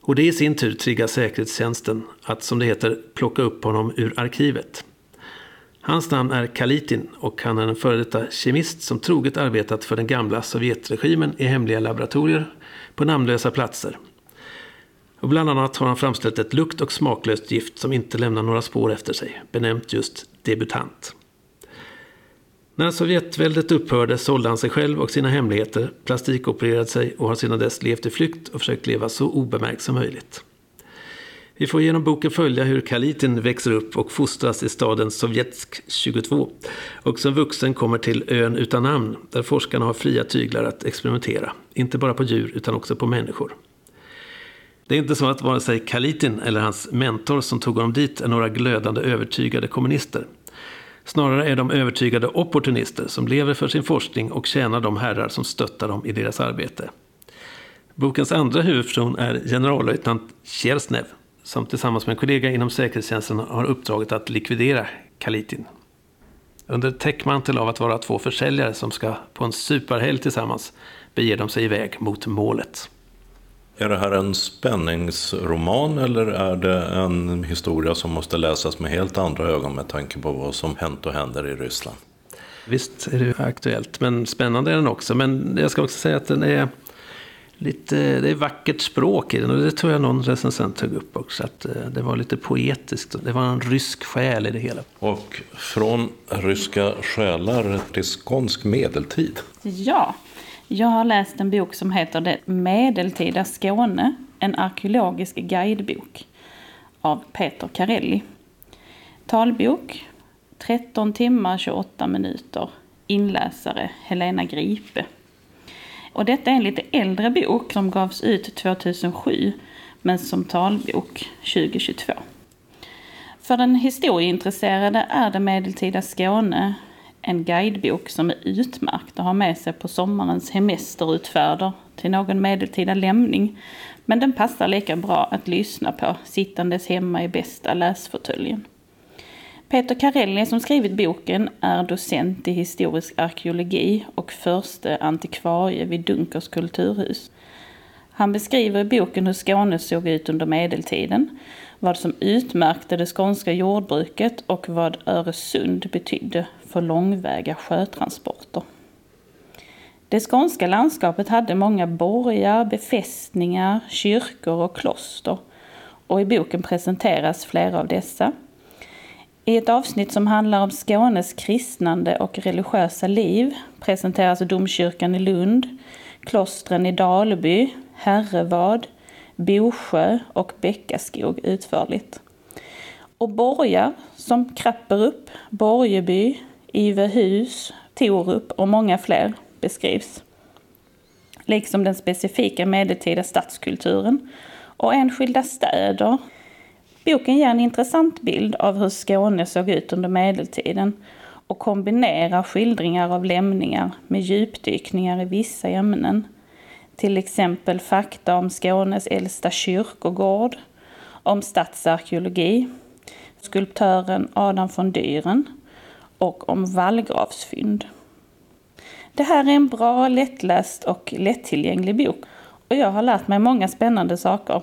Och det i sin tur triggar säkerhetstjänsten att, som det heter, plocka upp honom ur arkivet. Hans namn är Kalitin och han är en före detta kemist som troget arbetat för den gamla Sovjetregimen i hemliga laboratorier på namnlösa platser. Och bland annat har han framställt ett lukt och smaklöst gift som inte lämnar några spår efter sig, benämnt just debutant. När Sovjetväldet upphörde sålde han sig själv och sina hemligheter, plastikopererade sig och har sedan dess levt i flykt och försökt leva så obemärkt som möjligt. Vi får genom boken följa hur Kalitin växer upp och fostras i staden Sovjetsk 22 och som vuxen kommer till ön utan namn där forskarna har fria tyglar att experimentera. Inte bara på djur utan också på människor. Det är inte så att vare sig Kalitin eller hans mentor som tog honom dit är några glödande övertygade kommunister. Snarare är de övertygade opportunister som lever för sin forskning och tjänar de herrar som stöttar dem i deras arbete. Bokens andra huvudperson är generallöjtnant Tjersnev som tillsammans med en kollega inom säkerhetstjänsten har uppdraget att likvidera Kalitin. Under täckmantel av att vara två försäljare som ska på en superhelg tillsammans beger de sig iväg mot målet. Är det här en spänningsroman eller är det en historia som måste läsas med helt andra ögon med tanke på vad som hänt och händer i Ryssland? Visst är det aktuellt, men spännande är den också. Men jag ska också säga att den är lite, det är vackert språk i den och det tror jag någon recensent tog upp också. Att eh, det var lite poetiskt. Det var en rysk själ i det hela. Och från ryska själar till skånsk medeltid. Ja, jag har läst en bok som heter Det medeltida Skåne. En arkeologisk guidebok av Peter Carelli. Talbok 13 timmar 28 minuter. Inläsare Helena Gripe. Och detta är en lite äldre bok som gavs ut 2007 men som talbok 2022. För den historieintresserade är det medeltida Skåne en guidebok som är utmärkt att ha med sig på sommarens hemesterutfärder till någon medeltida lämning. Men den passar lika bra att lyssna på sittandes hemma i bästa läsfåtöljen. Peter Carelli som skrivit boken är docent i historisk arkeologi och förste antikvarie vid Dunkers kulturhus. Han beskriver i boken hur Skåne såg ut under medeltiden, vad som utmärkte det skånska jordbruket och vad Öresund betydde för långväga sjötransporter. Det skånska landskapet hade många borgar, befästningar, kyrkor och kloster och i boken presenteras flera av dessa i ett avsnitt som handlar om Skånes kristnande och religiösa liv presenteras domkyrkan i Lund, klostren i Dalby, Herrevad, Bosjö och Bäckaskog utförligt. Och borgar som Krapperup, Borgeby, Ivehus, Torup och många fler beskrivs. Liksom den specifika medeltida stadskulturen och enskilda städer Boken ger en intressant bild av hur Skåne såg ut under medeltiden och kombinerar skildringar av lämningar med djupdykningar i vissa ämnen. Till exempel fakta om Skånes äldsta kyrkogård, om stadsarkeologi, skulptören Adam von Dyren och om vallgravsfynd. Det här är en bra, lättläst och lättillgänglig bok och jag har lärt mig många spännande saker.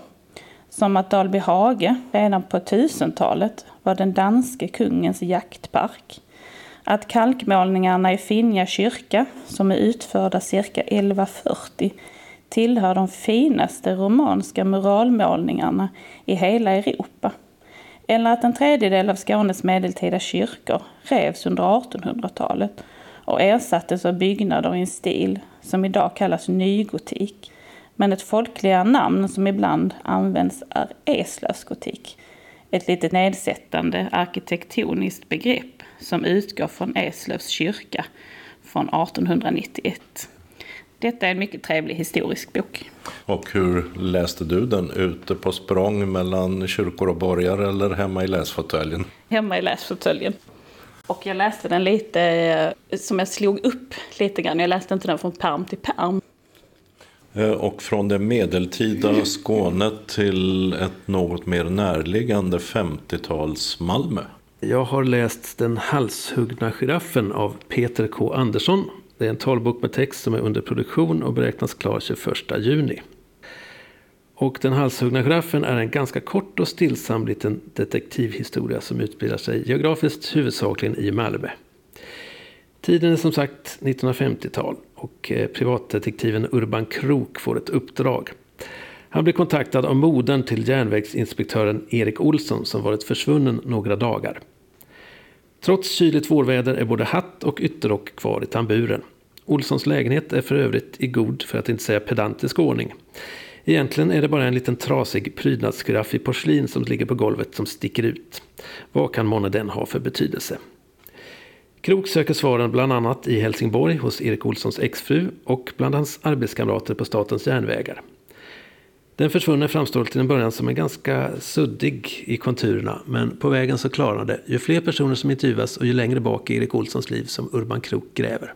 Som att Dalby Hage redan på 1000-talet var den danske kungens jaktpark. Att kalkmålningarna i Finja kyrka, som är utförda cirka 1140, tillhör de finaste romanska muralmålningarna i hela Europa. Eller att en tredjedel av Skånes medeltida kyrkor revs under 1800-talet och ersattes av byggnader i en stil som idag kallas nygotik. Men ett folkligare namn som ibland används är Eslövsgotik. Ett lite nedsättande arkitektoniskt begrepp som utgår från Eslövs kyrka från 1891. Detta är en mycket trevlig historisk bok. Och hur läste du den? Ute på språng mellan kyrkor och borgar eller hemma i läsfåtöljen? Hemma i läsfåtöljen. Och jag läste den lite eh, som jag slog upp lite grann. Jag läste inte den från perm till perm. Eh, och från det medeltida Skåne till ett något mer närliggande 50-tals Malmö. Jag har läst Den halshuggna giraffen av Peter K Andersson. Det är en talbok med text som är under produktion och beräknas klar 21 juni. Och Den halshuggna giraffen är en ganska kort och stillsam liten detektivhistoria som utspelar sig geografiskt huvudsakligen i Malmö. Tiden är som sagt 1950-tal och eh, privatdetektiven Urban Krok får ett uppdrag. Han blir kontaktad av modern till järnvägsinspektören Erik Olsson som varit försvunnen några dagar. Trots kyligt vårväder är både hatt och ytterrock kvar i tamburen. Olssons lägenhet är för övrigt i god, för att inte säga pedantisk ordning. Egentligen är det bara en liten trasig prydnadsgiraff i porslin som ligger på golvet som sticker ut. Vad kan månne den ha för betydelse? Krok söker svaren bland annat i Helsingborg hos Erik Olssons exfru och bland hans arbetskamrater på Statens järnvägar. Den försvunne framstår till en början som en ganska suddig i konturerna men på vägen så klarnar det ju fler personer som intervjuas och ju längre bak i Erik Olssons liv som Urban Krok gräver.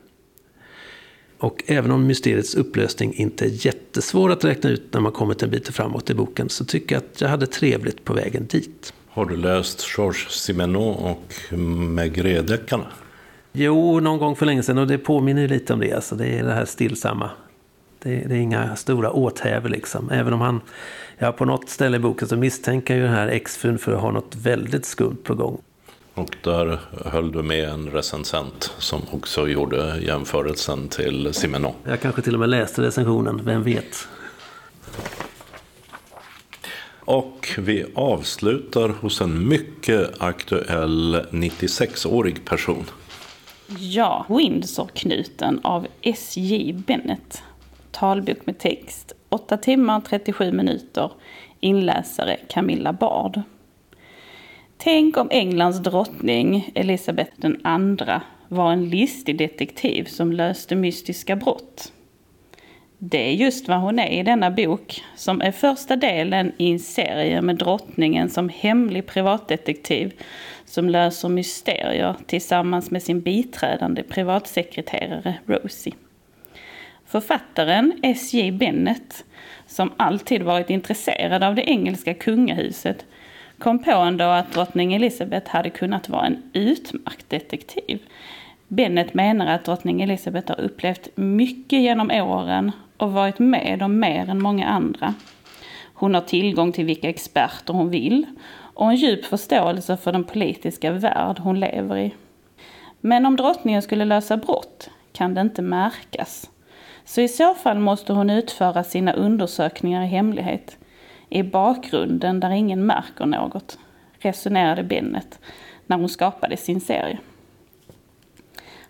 Och även om mysteriets upplösning inte är jättesvår att räkna ut när man kommit en bit framåt i boken så tycker jag att jag hade trevligt på vägen dit. Har du läst Georges Simenon och Maigret-deckarna? Jo, någon gång för länge sedan och det påminner lite om det. Alltså, det är det här stillsamma. Det, det är inga stora åthävor liksom. Även om han, ja på något ställe i boken så misstänker ju den här exfrun för att ha något väldigt skumt på gång. Och där höll du med en recensent som också gjorde jämförelsen till Simenon. Jag kanske till och med läste recensionen, vem vet? Och vi avslutar hos en mycket aktuell 96-årig person. Ja, Windsor-knuten av S.J. Bennett. Talbok med text. 8 timmar 37 minuter. Inläsare Camilla Bard. Tänk om Englands drottning Elisabeth II var en listig detektiv som löste mystiska brott. Det är just vad hon är i denna bok, som är första delen i en serie med drottningen som hemlig privatdetektiv som löser mysterier tillsammans med sin biträdande privatsekreterare Rosie. Författaren S.J. Bennett, som alltid varit intresserad av det engelska kungahuset, kom på en dag att drottning Elizabeth hade kunnat vara en utmärkt detektiv. Bennett menar att drottning Elizabeth har upplevt mycket genom åren och varit med om mer än många andra. Hon har tillgång till vilka experter hon vill och en djup förståelse för den politiska värld hon lever i. Men om drottningen skulle lösa brott kan det inte märkas. Så i så fall måste hon utföra sina undersökningar i hemlighet, i bakgrunden där ingen märker något, resonerade Bennet när hon skapade sin serie.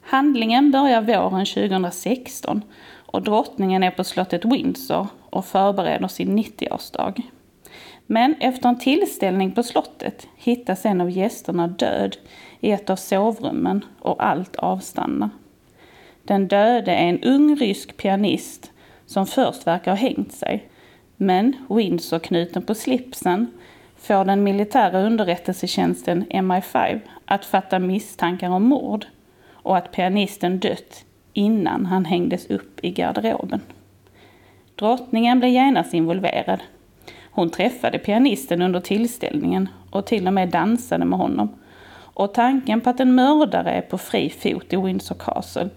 Handlingen börjar våren 2016 och drottningen är på slottet Windsor och förbereder sin 90-årsdag. Men efter en tillställning på slottet hittas en av gästerna död i ett av sovrummen och allt avstannar. Den döde är en ung rysk pianist som först verkar ha hängt sig. Men Windsor-knuten på slipsen får den militära underrättelsetjänsten MI5 att fatta misstankar om mord. och att pianisten dött innan han hängdes upp i garderoben. Drottningen blev genast involverad. Hon träffade pianisten under tillställningen och till och med dansade med honom. Och tanken på att en mördare är på fri fot i Windsor Castle,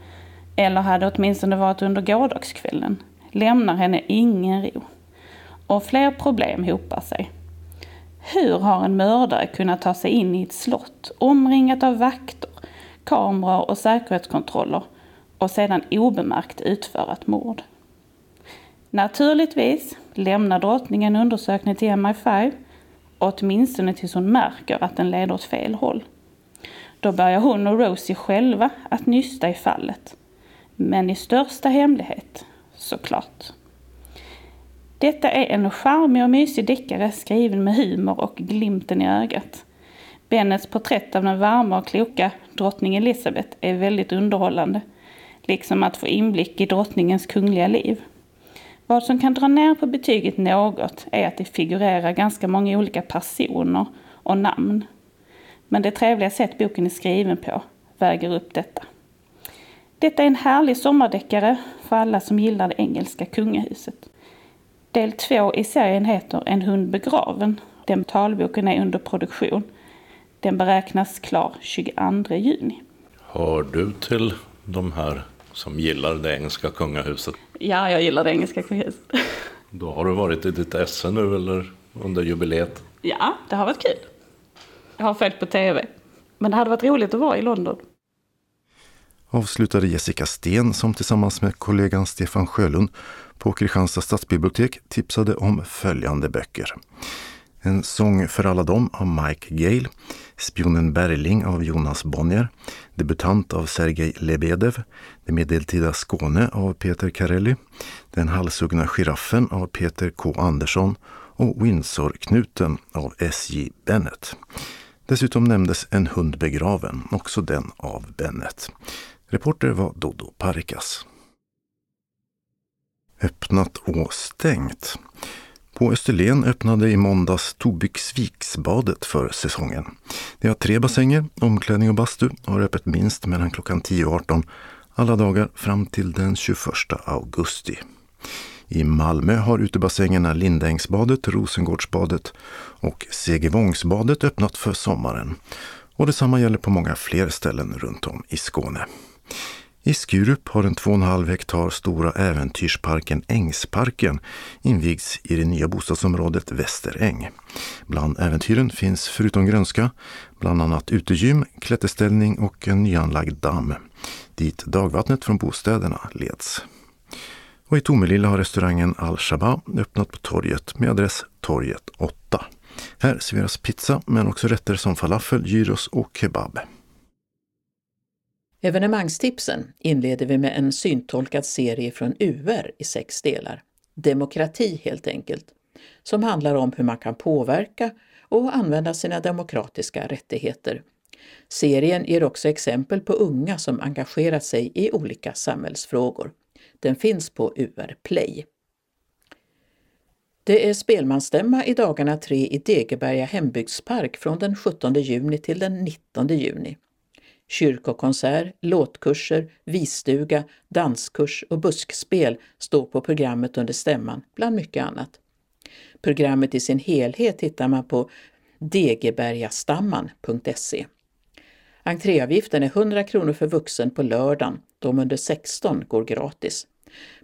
eller hade åtminstone varit under gårdagskvällen, lämnar henne ingen ro. Och fler problem hopar sig. Hur har en mördare kunnat ta sig in i ett slott omringat av vakter, kameror och säkerhetskontroller och sedan obemärkt utföra ett mord? Naturligtvis lämnar drottningen undersökningen till MI5, åtminstone tills hon märker att den leder åt fel håll. Då börjar hon och Rosie själva att nysta i fallet. Men i största hemlighet, såklart. Detta är en charmig och mysig deckare skriven med humor och glimten i ögat. Bennets porträtt av den varma och kloka drottning Elizabeth är väldigt underhållande, liksom att få inblick i drottningens kungliga liv. Vad som kan dra ner på betyget något är att det figurerar ganska många olika personer och namn. Men det trevliga sätt boken är skriven på väger upp detta. Detta är en härlig sommardeckare för alla som gillar det engelska kungahuset. Del två i serien heter En hund begraven. Den talboken är under produktion. Den beräknas klar 22 juni. Hör du till de här som gillar det engelska kungahuset? Ja, jag gillar det engelska kungahuset. Då har du varit i ditt esse nu eller under jubileet? Ja, det har varit kul. Jag har följt på tv. Men det hade varit roligt att vara i London. Avslutade Jessica Sten som tillsammans med kollegan Stefan Sjölund på Kristianstad stadsbibliotek tipsade om följande böcker. En sång för alla dem av Mike Gale, Spionen Bergling av Jonas Bonnier, Debutant av Sergej Lebedev, Det medeltida Skåne av Peter Carelli, Den halshuggna giraffen av Peter K Andersson och Windsor-knuten av S.J. Bennett. Dessutom nämndes En hund begraven, också den av Bennett. Reporter var Dodo Parikas. Öppnat och stängt. På Österlen öppnade i måndags Tobyksviksbadet för säsongen. Det har tre bassänger, omklädning och bastu och har öppet minst mellan klockan 10 och 18 alla dagar fram till den 21 augusti. I Malmö har utebassängerna Lindängsbadet, Rosengårdsbadet och Segevångsbadet öppnat för sommaren. Och detsamma gäller på många fler ställen runt om i Skåne. I Skurup har den 2,5 hektar stora äventyrsparken Ängsparken invigts i det nya bostadsområdet Västeräng. Bland äventyren finns förutom grönska bland annat utegym, klätterställning och en nyanlagd damm dit dagvattnet från bostäderna leds. Och i Tomelilla har restaurangen Al-Shaba öppnat på torget med adress Torget 8. Här serveras pizza men också rätter som falafel, gyros och kebab. Evenemangstipsen inleder vi med en syntolkad serie från UR i sex delar. Demokrati helt enkelt, som handlar om hur man kan påverka och använda sina demokratiska rättigheter. Serien ger också exempel på unga som engagerat sig i olika samhällsfrågor. Den finns på UR Play. Det är spelmansstämma i dagarna tre i Degeberga hembygdspark från den 17 juni till den 19 juni. Kyrkokonsert, låtkurser, visstuga, danskurs och buskspel står på programmet under stämman, bland mycket annat. Programmet i sin helhet hittar man på degebergastamman.se. Entréavgiften är 100 kronor för vuxen på lördagen, de under 16 går gratis.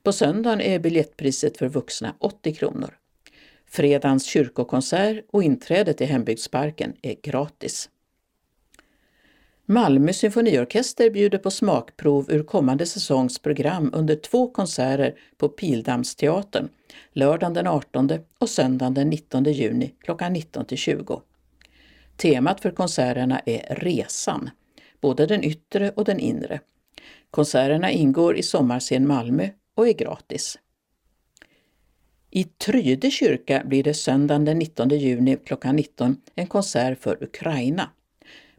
På söndagen är biljettpriset för vuxna 80 kronor. Fredagens kyrkokonsert och inträdet i hembygdsparken är gratis. Malmö symfoniorkester bjuder på smakprov ur kommande säsongs program under två konserter på Pildammsteatern, lördagen den 18 och söndagen den 19 juni klockan 19 20. Temat för konserterna är Resan, både den yttre och den inre. Konserterna ingår i Sommarscen Malmö och är gratis. I Tryde kyrka blir det söndagen den 19 juni klockan 19 en konsert för Ukraina.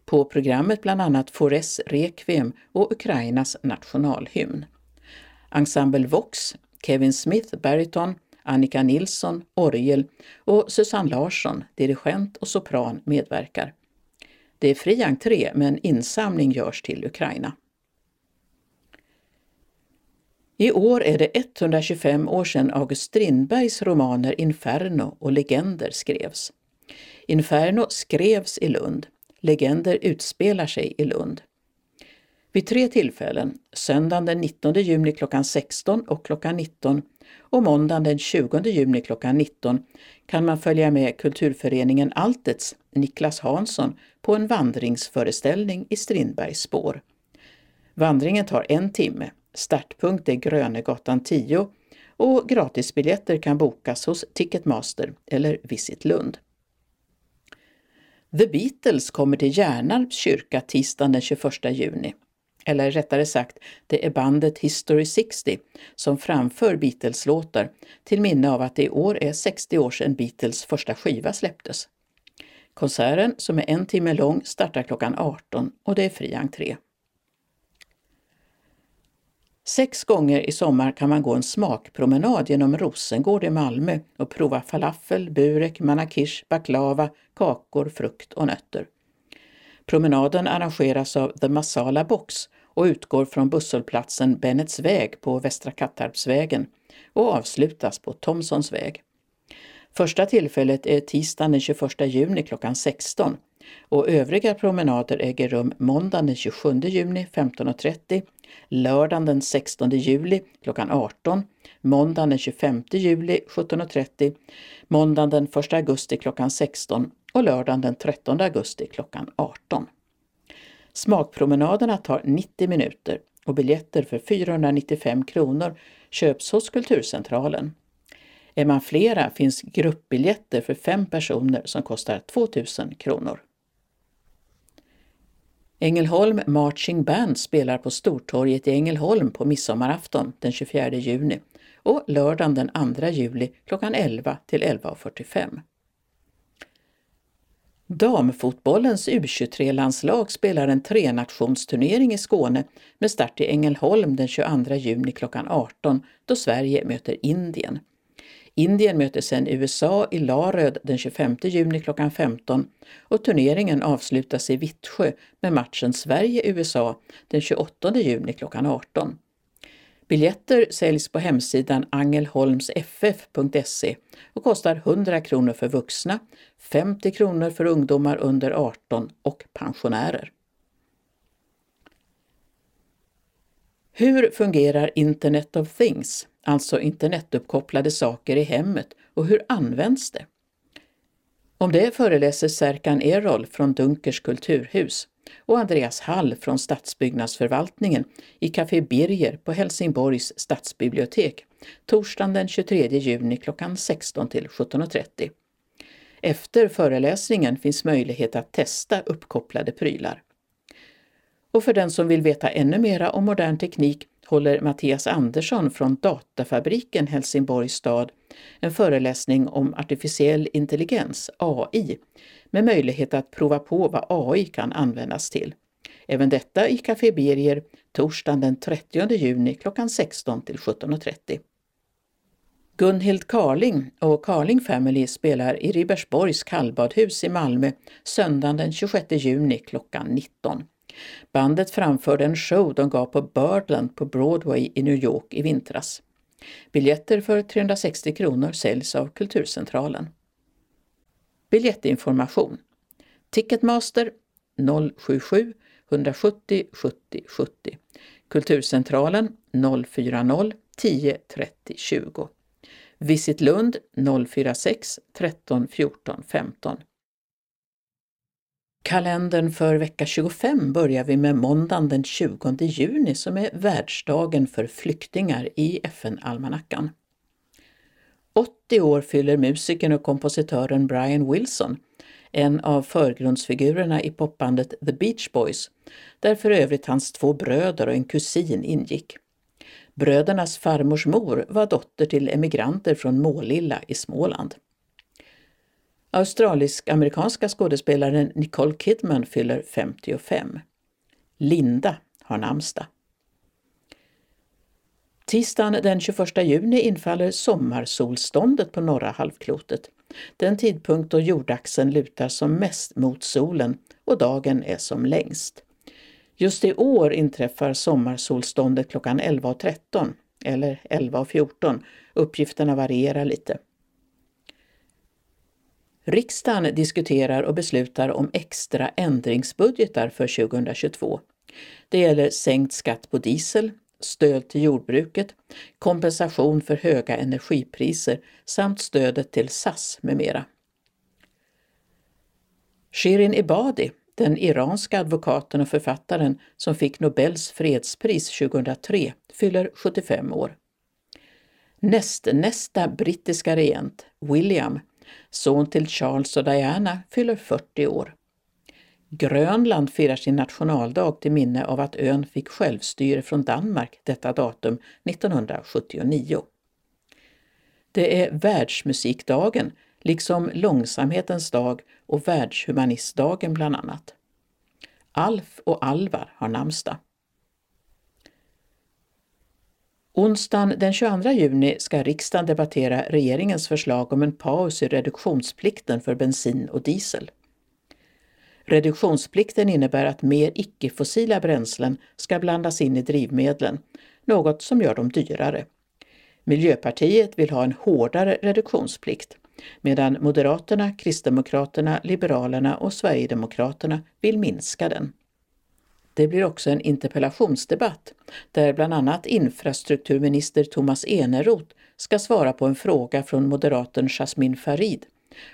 På programmet bland annat Fores Requiem och Ukrainas nationalhymn. Ensemble Vox, Kevin Smith, bariton, Annika Nilsson, orgel och Susanne Larsson, dirigent och sopran, medverkar. Det är fri entré men insamling görs till Ukraina. I år är det 125 år sedan August Strindbergs romaner Inferno och Legender skrevs. Inferno skrevs i Lund. Legender utspelar sig i Lund. Vid tre tillfällen, söndagen den 19 juni klockan 16 och klockan 19 och måndagen den 20 juni klockan 19 kan man följa med kulturföreningen Altets Niklas Hansson på en vandringsföreställning i Strindbergs spår. Vandringen tar en timme. Startpunkt är Grönegatan 10 och gratisbiljetter kan bokas hos Ticketmaster eller Visit Lund. The Beatles kommer till Hjärnarps kyrka tisdagen den 21 juni. Eller rättare sagt, det är bandet History 60 som framför Beatles-låtar till minne av att det i år är 60 år sedan Beatles första skiva släpptes. Konserten, som är en timme lång, startar klockan 18 och det är fri entré. Sex gånger i sommar kan man gå en smakpromenad genom Rosengård i Malmö och prova falafel, burek, manakish, baklava, kakor, frukt och nötter. Promenaden arrangeras av The Masala Box och utgår från busshållplatsen Bennets väg på Västra Kattarpsvägen och avslutas på Thomsons väg. Första tillfället är tisdagen den 21 juni klockan 16 och övriga promenader äger rum måndagen den 27 juni 15.30, lördagen den 16 juli klockan 18, måndagen den 25 juli 17.30, måndagen den 1 augusti klockan 16 och lördagen den 13 augusti klockan 18. Smakpromenaderna tar 90 minuter och biljetter för 495 kronor köps hos Kulturcentralen. Är man flera finns gruppbiljetter för fem personer som kostar 2000 kronor. Ängelholm Marching Band spelar på Stortorget i Ängelholm på midsommarafton den 24 juni och lördagen den 2 juli klockan 11 till 11.45. Damfotbollens U23-landslag spelar en trenationsturnering i Skåne med start i Ängelholm den 22 juni klockan 18 då Sverige möter Indien. Indien möter sedan USA i Laröd den 25 juni klockan 15 och turneringen avslutas i Vittsjö med matchen Sverige-USA den 28 juni klockan 18. Biljetter säljs på hemsidan angelholmsff.se och kostar 100 kronor för vuxna, 50 kronor för ungdomar under 18 och pensionärer. Hur fungerar Internet of Things, alltså internetuppkopplade saker i hemmet och hur används det? Om det föreläser Serkan Erol från Dunkers kulturhus och Andreas Hall från Stadsbyggnadsförvaltningen i Café Birger på Helsingborgs stadsbibliotek torsdagen den 23 juni klockan 16 till 17.30. Efter föreläsningen finns möjlighet att testa uppkopplade prylar. Och för den som vill veta ännu mera om modern teknik håller Mattias Andersson från Datafabriken Helsingborgs stad en föreläsning om artificiell intelligens, AI, med möjlighet att prova på vad AI kan användas till. Även detta i Café Birger torsdagen den 30 juni klockan 16 till 17.30. Gunhild Karling och Karling Family spelar i Ribersborgs kallbadhus i Malmö söndagen den 26 juni klockan 19. Bandet framförde en show de gav på Birdland på Broadway i New York i vintras. Biljetter för 360 kronor säljs av Kulturcentralen. Biljettinformation Ticketmaster 077 170 70 70 Kulturcentralen 040 10 30 20 Visit Lund 046 13 14 15 Kalendern för vecka 25 börjar vi med måndagen den 20 juni som är världsdagen för flyktingar i FN-almanackan. 80 år fyller musikern och kompositören Brian Wilson, en av förgrundsfigurerna i popbandet The Beach Boys, där för övrigt hans två bröder och en kusin ingick. Brödernas farmors mor var dotter till emigranter från Målilla i Småland. Australisk-amerikanska skådespelaren Nicole Kidman fyller 55. Linda har namnsdag. Tisdagen den 21 juni infaller sommarsolståndet på norra halvklotet. Den tidpunkt då jordaxeln lutar som mest mot solen och dagen är som längst. Just i år inträffar sommarsolståndet klockan 11.13 eller 11.14. Uppgifterna varierar lite. Riksdagen diskuterar och beslutar om extra ändringsbudgetar för 2022. Det gäller sänkt skatt på diesel, stöd till jordbruket, kompensation för höga energipriser samt stödet till SAS med mera. Shirin Ebadi, den iranska advokaten och författaren som fick Nobels fredspris 2003, fyller 75 år. Nästnästa brittiska regent, William, son till Charles och Diana, fyller 40 år. Grönland firar sin nationaldag till minne av att ön fick självstyre från Danmark detta datum 1979. Det är världsmusikdagen, liksom långsamhetens dag och världshumanistdagen bland annat. Alf och Alvar har namnsdag. Onsdagen den 22 juni ska riksdagen debattera regeringens förslag om en paus i reduktionsplikten för bensin och diesel. Reduktionsplikten innebär att mer icke-fossila bränslen ska blandas in i drivmedlen, något som gör dem dyrare. Miljöpartiet vill ha en hårdare reduktionsplikt, medan Moderaterna, Kristdemokraterna, Liberalerna och Sverigedemokraterna vill minska den. Det blir också en interpellationsdebatt där bland annat infrastrukturminister Thomas Eneroth ska svara på en fråga från moderaten Jasmin Farid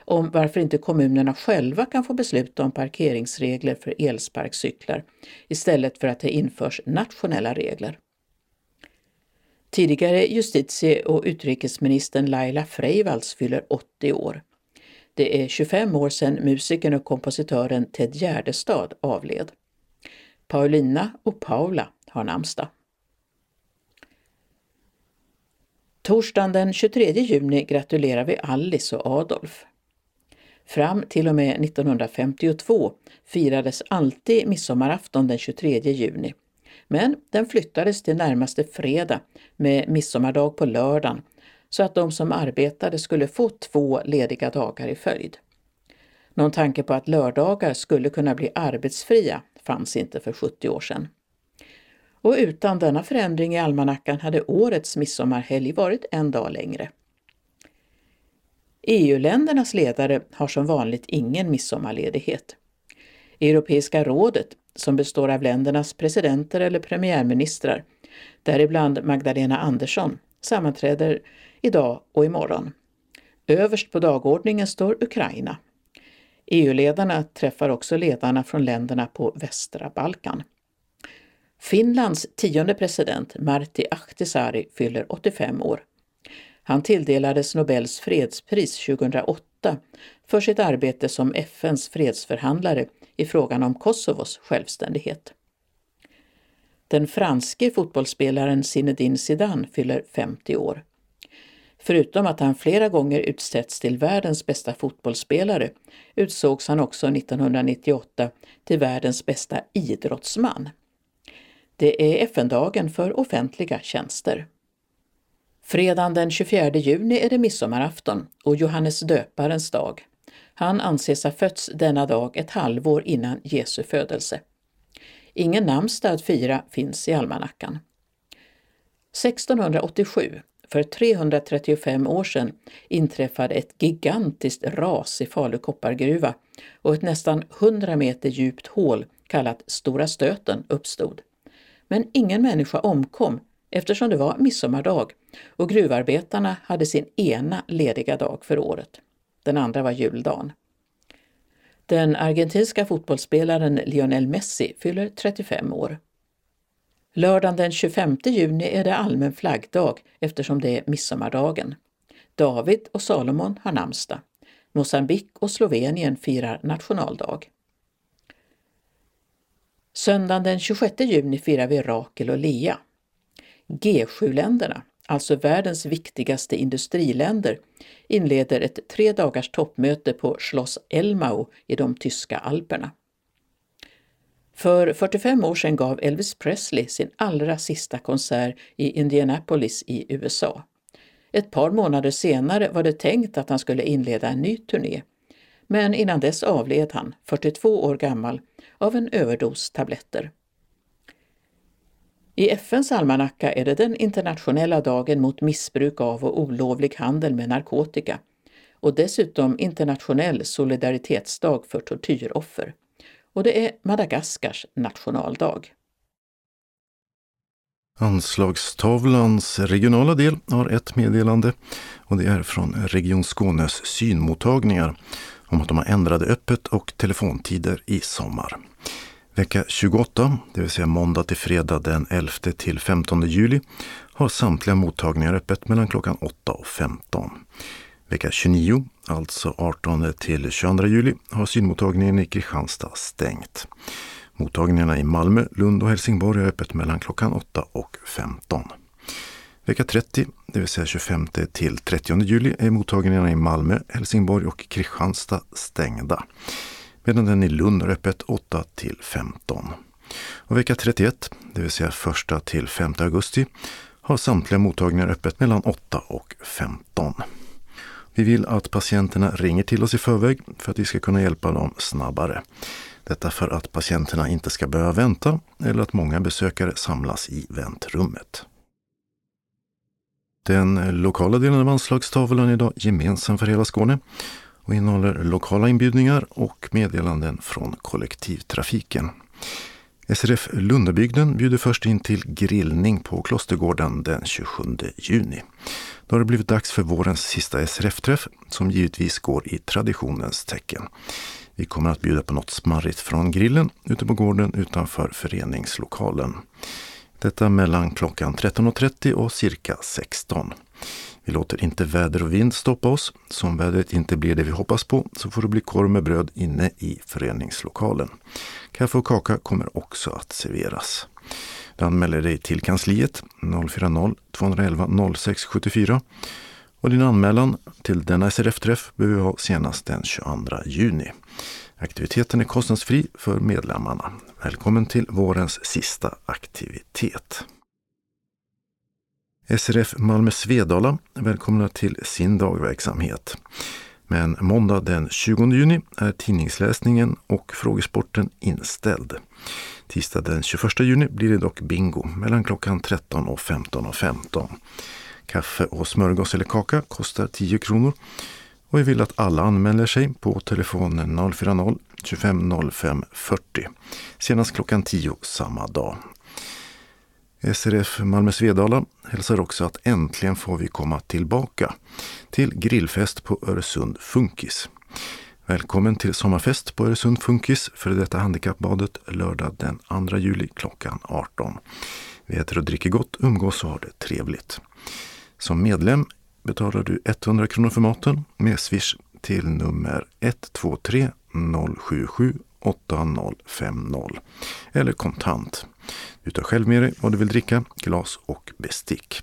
om varför inte kommunerna själva kan få besluta om parkeringsregler för elsparkcyklar istället för att det införs nationella regler. Tidigare justitie och utrikesministern Laila Freivalds fyller 80 år. Det är 25 år sedan musikern och kompositören Ted Gärdestad avled. Paulina och Paula har namnsdag. Torsdagen den 23 juni gratulerar vi Alice och Adolf. Fram till och med 1952 firades alltid midsommarafton den 23 juni. Men den flyttades till närmaste fredag med midsommardag på lördagen så att de som arbetade skulle få två lediga dagar i följd. Någon tanke på att lördagar skulle kunna bli arbetsfria fanns inte för 70 år sedan. Och utan denna förändring i almanackan hade årets midsommarhelg varit en dag längre. EU-ländernas ledare har som vanligt ingen midsommarledighet. Europeiska rådet, som består av ländernas presidenter eller premiärministrar, däribland Magdalena Andersson, sammanträder idag och imorgon. Överst på dagordningen står Ukraina. EU-ledarna träffar också ledarna från länderna på västra Balkan. Finlands tionde president Martti Ahtisaari fyller 85 år. Han tilldelades Nobels fredspris 2008 för sitt arbete som FNs fredsförhandlare i frågan om Kosovos självständighet. Den franske fotbollsspelaren Zinedine Zidane fyller 50 år. Förutom att han flera gånger utsetts till världens bästa fotbollsspelare utsågs han också 1998 till världens bästa idrottsman. Det är FN-dagen för offentliga tjänster. Fredagen den 24 juni är det midsommarafton och Johannes döparens dag. Han anses ha fötts denna dag ett halvår innan Jesu födelse. Ingen namnsdag att fira finns i almanackan. 1687 för 335 år sedan inträffade ett gigantiskt ras i Falu koppargruva och ett nästan 100 meter djupt hål kallat Stora stöten uppstod. Men ingen människa omkom eftersom det var midsommardag och gruvarbetarna hade sin ena lediga dag för året. Den andra var juldagen. Den argentinska fotbollsspelaren Lionel Messi fyller 35 år. Lördagen den 25 juni är det allmän flaggdag eftersom det är midsommardagen. David och Salomon har namnsdag. Mosambik och Slovenien firar nationaldag. Söndagen den 26 juni firar vi Rakel och Lea. G7-länderna, alltså världens viktigaste industriländer, inleder ett tre dagars toppmöte på Schloss Elmau i de tyska alperna. För 45 år sedan gav Elvis Presley sin allra sista konsert i Indianapolis i USA. Ett par månader senare var det tänkt att han skulle inleda en ny turné. Men innan dess avled han, 42 år gammal, av en överdos tabletter. I FNs almanacka är det den internationella dagen mot missbruk av och olovlig handel med narkotika och dessutom internationell solidaritetsdag för tortyroffer. Och det är Madagaskars nationaldag. Anslagstavlans regionala del har ett meddelande och det är från Region Skånes synmottagningar om att de har ändrade öppet och telefontider i sommar. Vecka 28, det vill säga måndag till fredag den 11 till 15 juli, har samtliga mottagningar öppet mellan klockan 8 och 15. Vecka 29, alltså 18 till 22 juli, har synmottagningen i Kristianstad stängt. Mottagningarna i Malmö, Lund och Helsingborg har öppet mellan klockan 8 och 15. Vecka 30, det vill säga 25 till 30 juli, är mottagningarna i Malmö, Helsingborg och Kristianstad stängda. Medan den i Lund är öppet 8 till 15. Och vecka 31, det vill säga 1 till 5 augusti, har samtliga mottagningar öppet mellan 8 och 15. Vi vill att patienterna ringer till oss i förväg för att vi ska kunna hjälpa dem snabbare. Detta för att patienterna inte ska behöva vänta eller att många besökare samlas i väntrummet. Den lokala delen av anslagstavlan är idag gemensam för hela Skåne och innehåller lokala inbjudningar och meddelanden från kollektivtrafiken. SRF Lundabygden bjuder först in till grillning på Klostergården den 27 juni. Då har det blivit dags för vårens sista SRF-träff som givetvis går i traditionens tecken. Vi kommer att bjuda på något smarrigt från grillen ute på gården utanför föreningslokalen. Detta mellan klockan 13.30 och cirka 16. Vi låter inte väder och vind stoppa oss. Så om vädret inte blir det vi hoppas på så får det bli korv med bröd inne i föreningslokalen. Kaffe och kaka kommer också att serveras. Du anmäler dig till kansliet 040-211 0674 och din anmälan till denna SRF-träff behöver vi ha senast den 22 juni. Aktiviteten är kostnadsfri för medlemmarna. Välkommen till vårens sista aktivitet. SRF Malmö Svedala välkomnar till sin dagverksamhet. Men måndag den 20 juni är tidningsläsningen och frågesporten inställd. Tisdag den 21 juni blir det dock bingo mellan klockan 13 och 15.15. 15. Kaffe och smörgås eller kaka kostar 10 kronor och vi vill att alla anmäler sig på telefonen 040-25 05 40 senast klockan 10 samma dag. SRF Malmö Svedala hälsar också att äntligen får vi komma tillbaka till grillfest på Öresund Funkis. Välkommen till sommarfest på Öresund Funkis, för detta handikappbadet, lördag den 2 juli klockan 18. Vi äter och dricker gott, umgås och har det trevligt. Som medlem betalar du 100 kronor för maten med swish till nummer 123 077 8050 eller kontant. Du tar själv med dig vad du vill dricka, glas och bestick.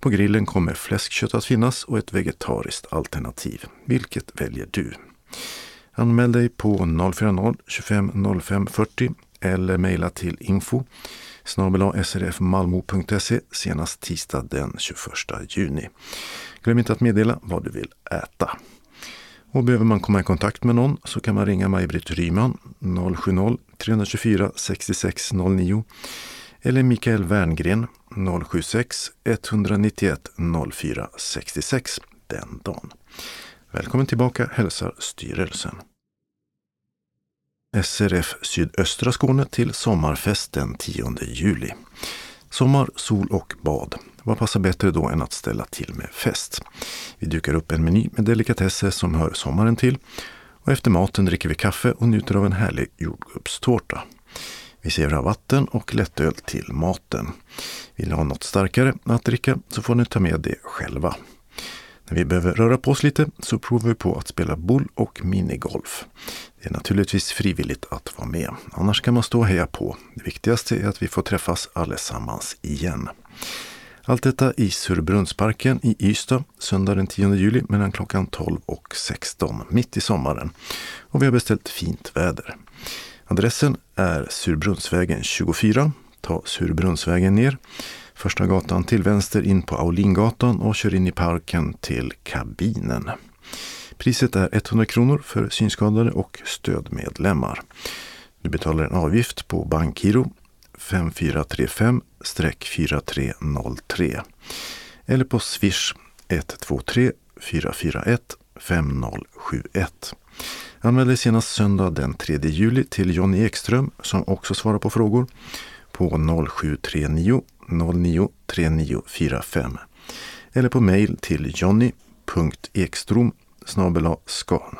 På grillen kommer fläskkött att finnas och ett vegetariskt alternativ. Vilket väljer du? Anmäl dig på 040 25 05 40 eller mejla till info srfmalmo.se senast tisdag den 21 juni. Glöm inte att meddela vad du vill äta. Och behöver man komma i kontakt med någon så kan man ringa Maj-Britt Ryman 070-324 6609 eller Mikael Werngren 076 191 04 66 den dagen. Välkommen tillbaka hälsar styrelsen. SRF Sydöstra Skåne till sommarfest den 10 juli. Sommar, sol och bad. Vad passar bättre då än att ställa till med fest? Vi dukar upp en meny med delikatesser som hör sommaren till och efter maten dricker vi kaffe och njuter av en härlig jordgubbstårta. Vi serverar vatten och lättöl till maten. Vill ni ha något starkare att dricka så får ni ta med det själva. När vi behöver röra på oss lite så provar vi på att spela boll och minigolf. Det är naturligtvis frivilligt att vara med. Annars kan man stå och heja på. Det viktigaste är att vi får träffas allesammans igen. Allt detta i Surbrunnsparken i Ystad söndag den 10 juli mellan klockan 12 och 16 mitt i sommaren. Och vi har beställt fint väder. Adressen är Surbrunnsvägen 24. Ta Surbrunnsvägen ner. Första gatan till vänster in på Aulingatan och kör in i parken till kabinen. Priset är 100 kronor för synskadade och stödmedlemmar. Du betalar en avgift på bankgiro 5435-4303 eller på swish 123 441 5071. Anmäl dig senast söndag den 3 juli till Jonny Ekström som också svarar på frågor på 0739 09 3945 eller på mejl till jonny.ekstrom skan.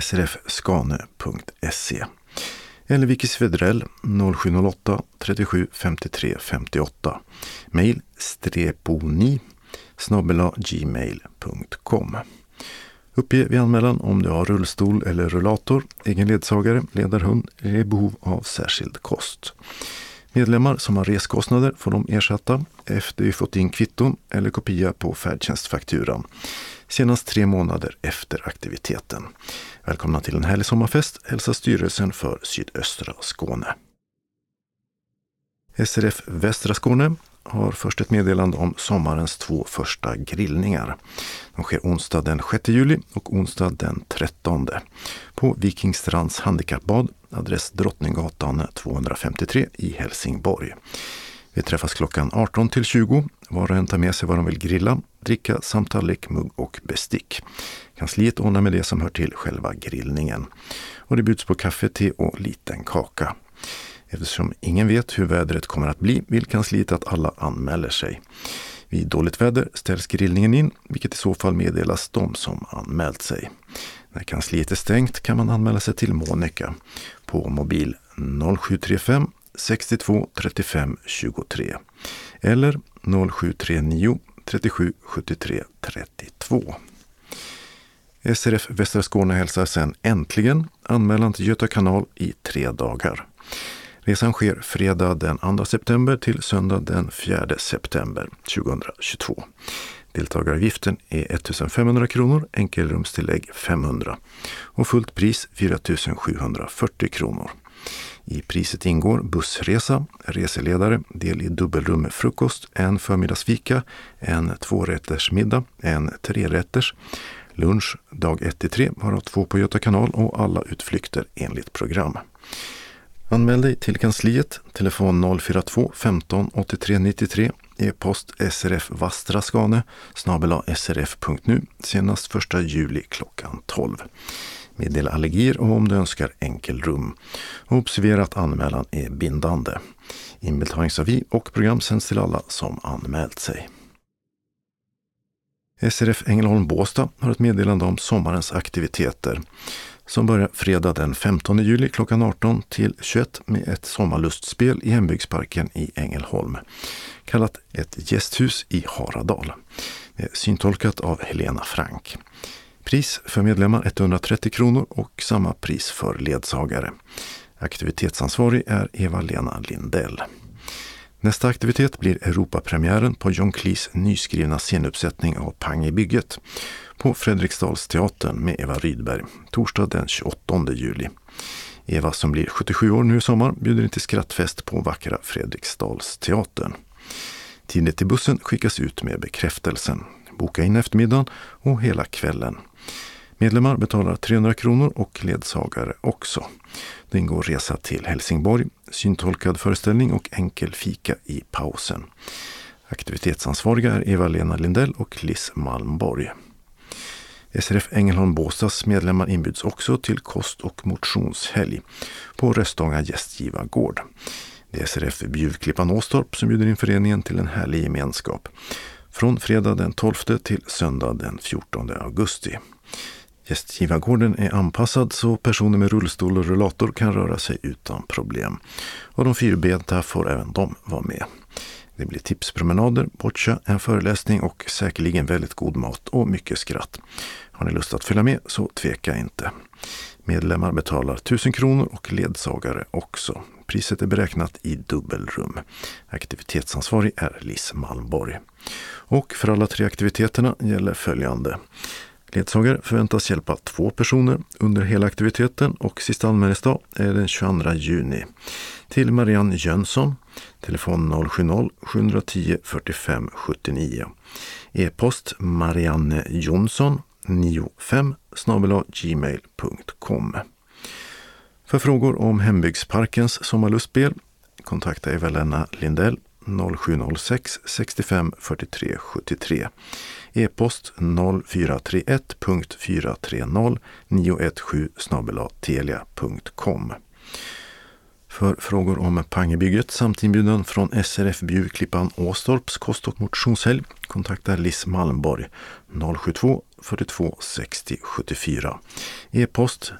Srfskane.se eller Vicky Svedrell 0708 37 53 58. Mail streponi gmail.com. Uppge vid anmälan om du har rullstol eller rullator, egen ledsagare, ledarhund eller är i behov av särskild kost. Medlemmar som har reskostnader får de ersätta efter vi fått in kvitton eller kopia på färdtjänstfakturan. Senast tre månader efter aktiviteten. Välkomna till en härlig sommarfest hälsar styrelsen för sydöstra Skåne. SRF Västra Skåne har först ett meddelande om sommarens två första grillningar. De sker onsdag den 6 juli och onsdag den 13 på Vikingstrands handikappbad, adress Drottninggatan 253 i Helsingborg. Vi träffas klockan 18 till 20. Var och en tar med sig vad de vill grilla, dricka samt tallrik, mugg och bestick. Kansliet ordnar med det som hör till själva grillningen. Och det bjuds på kaffe, te och liten kaka. Eftersom ingen vet hur vädret kommer att bli vill kansliet att alla anmäler sig. Vid dåligt väder ställs grillningen in, vilket i så fall meddelas de som anmält sig. När kansliet är stängt kan man anmäla sig till Monica på mobil 0735 62 35 23 eller 0739 37 73 32. SRF Västra Skåne hälsar sen äntligen anmälan till Göta kanal i tre dagar. Resan sker fredag den 2 september till söndag den 4 september 2022. Deltagaravgiften är 1500 kronor, enkelrumstillägg 500 och fullt pris 4740 kronor. I priset ingår bussresa, reseledare, del i dubbelrum med frukost, en förmiddagsfika, en tvårättersmiddag, en trerätters, lunch dag 1 till 3, varav två på Göta kanal och alla utflykter enligt program. Anmäl dig till kansliet, telefon 042 15 83 93, e-post srf Vastra Skane, srf.nu, senast 1 juli klockan 12. Meddela allergier och om du önskar enkelrum. Observera att anmälan är bindande. Inbetalningsavi och program sänds till alla som anmält sig. SRF Ängelholm Båstad har ett meddelande om sommarens aktiviteter som börjar fredag den 15 juli klockan 18 till 21 med ett sommarlustspel i hembygdsparken i Ängelholm kallat Ett gästhus i Haradal. Syntolkat av Helena Frank. Pris för medlemmar 130 kronor och samma pris för ledsagare. Aktivitetsansvarig är Eva-Lena Lindell. Nästa aktivitet blir Europapremiären på John Cleese nyskrivna scenuppsättning av Pang i bygget på Fredriksdalsteatern med Eva Rydberg, torsdag den 28 juli. Eva som blir 77 år nu i sommar bjuder in till skrattfest på vackra Fredriksdalsteatern. Tidigt till bussen skickas ut med bekräftelsen. Boka in eftermiddagen och hela kvällen. Medlemmar betalar 300 kronor och ledsagare också. Det ingår resa till Helsingborg, syntolkad föreställning och enkel fika i pausen. Aktivitetsansvariga är Eva-Lena Lindell och Liss Malmborg. SRF Ängelholm Båstads medlemmar inbjuds också till kost och motionshelg på Röstånga gästgivargård. Det är SRF Bjuvklippan Åstorp som bjuder in föreningen till en härlig gemenskap. Från fredag den 12 till söndag den 14 augusti. Gästgivargården är anpassad så personer med rullstol och rullator kan röra sig utan problem. Och de fyrbenta får även de vara med. Det blir tipspromenader, boccia, en föreläsning och säkerligen väldigt god mat och mycket skratt. Har ni lust att följa med så tveka inte. Medlemmar betalar 1000 kronor och ledsagare också. Priset är beräknat i dubbelrum. Aktivitetsansvarig är Liss Malmborg. Och för alla tre aktiviteterna gäller följande. Ledsagare förväntas hjälpa två personer under hela aktiviteten och sista anmälningsdag är den 22 juni. Till Marianne Jönsson, telefon 070-710 45 79. E-post Marianne Jonsson 95 gmail.com. För frågor om Hembygdsparkens sommarlustspel kontakta Eva-Lena Lindell 0706 65 43 73. E-post 0431.430 917 telia.com. För frågor om Pangebygget samt inbjudan från SRF Bjurklippan Åstorps kost och motionshelg kontakta Liss Malmborg 072 42 60 74. E-post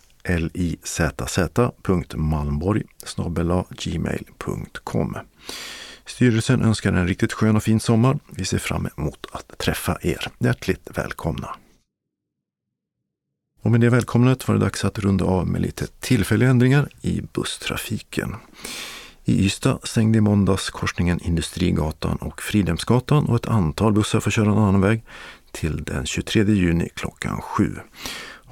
lizz.malmborg gmail.com. Styrelsen önskar en riktigt skön och fin sommar. Vi ser fram emot att träffa er. Hjärtligt välkomna! Och med det välkomnat var det dags att runda av med lite tillfälliga ändringar i busstrafiken. I Ystad stängde i måndags korsningen Industrigatan och Fridhemsgatan och ett antal bussar får köra en annan väg till den 23 juni klockan 7.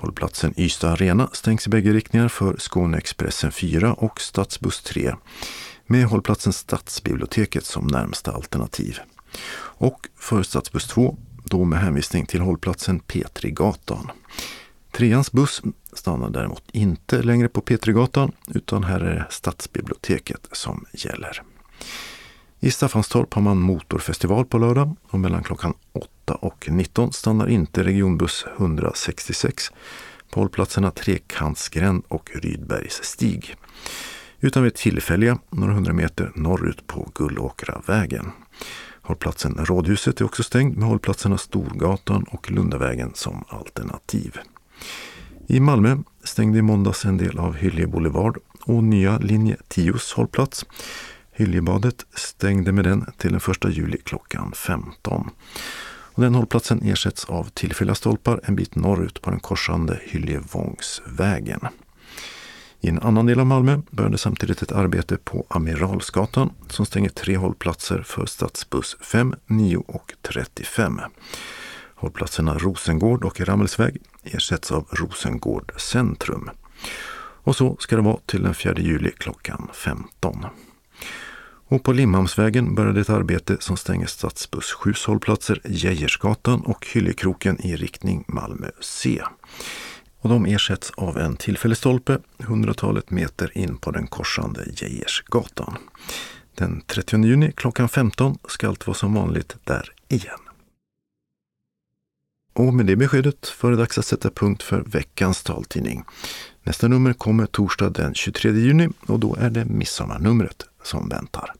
Hållplatsen Ystad Arena stängs i bägge riktningar för Skåneexpressen 4 och Stadsbuss 3 med hållplatsen Stadsbiblioteket som närmsta alternativ. Och för Stadsbuss 2 då med hänvisning till hållplatsen Petrigatan. Treans buss stannar däremot inte längre på Petrigatan utan här är det Stadsbiblioteket som gäller. I Staffanstorp har man motorfestival på lördag och mellan klockan 8 och 19 stannar inte regionbuss 166 på hållplatserna Trekantsgränd och Rydbergs stig. Utan vid tillfälliga några hundra meter norrut på Gullåkravägen. Hållplatsen Rådhuset är också stängd med hållplatserna Storgatan och Lundavägen som alternativ. I Malmö stängde i måndags en del av Hyllie Boulevard och nya linje 10s hållplats. Hyljebadet stängde med den till den 1 juli klockan 15. Och den hållplatsen ersätts av tillfälliga stolpar en bit norrut på den korsande Hyljevångsvägen. I en annan del av Malmö började samtidigt ett arbete på Amiralsgatan som stänger tre hållplatser för stadsbuss 5, 9 och 35. Hållplatserna Rosengård och Rammelsväg ersätts av Rosengård centrum. Och så ska det vara till den 4 juli klockan 15. Och på Limhamnsvägen började ett arbete som stänger stadsbuss 7 hållplatser Geijersgatan och Hyllekroken i riktning Malmö C. Och de ersätts av en tillfällig stolpe hundratalet meter in på den korsande Geijersgatan. Den 30 juni klockan 15 ska allt vara som vanligt där igen. Och med det beskedet var det dags att sätta punkt för veckans taltidning. Nästa nummer kommer torsdag den 23 juni och då är det midsommarnumret som väntar.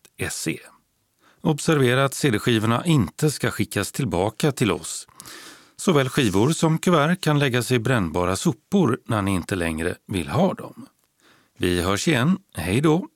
Observera att CD-skivorna inte ska skickas tillbaka till oss. Såväl skivor som kuvert kan läggas i brännbara sopor när ni inte längre vill ha dem. Vi hörs igen. Hej då!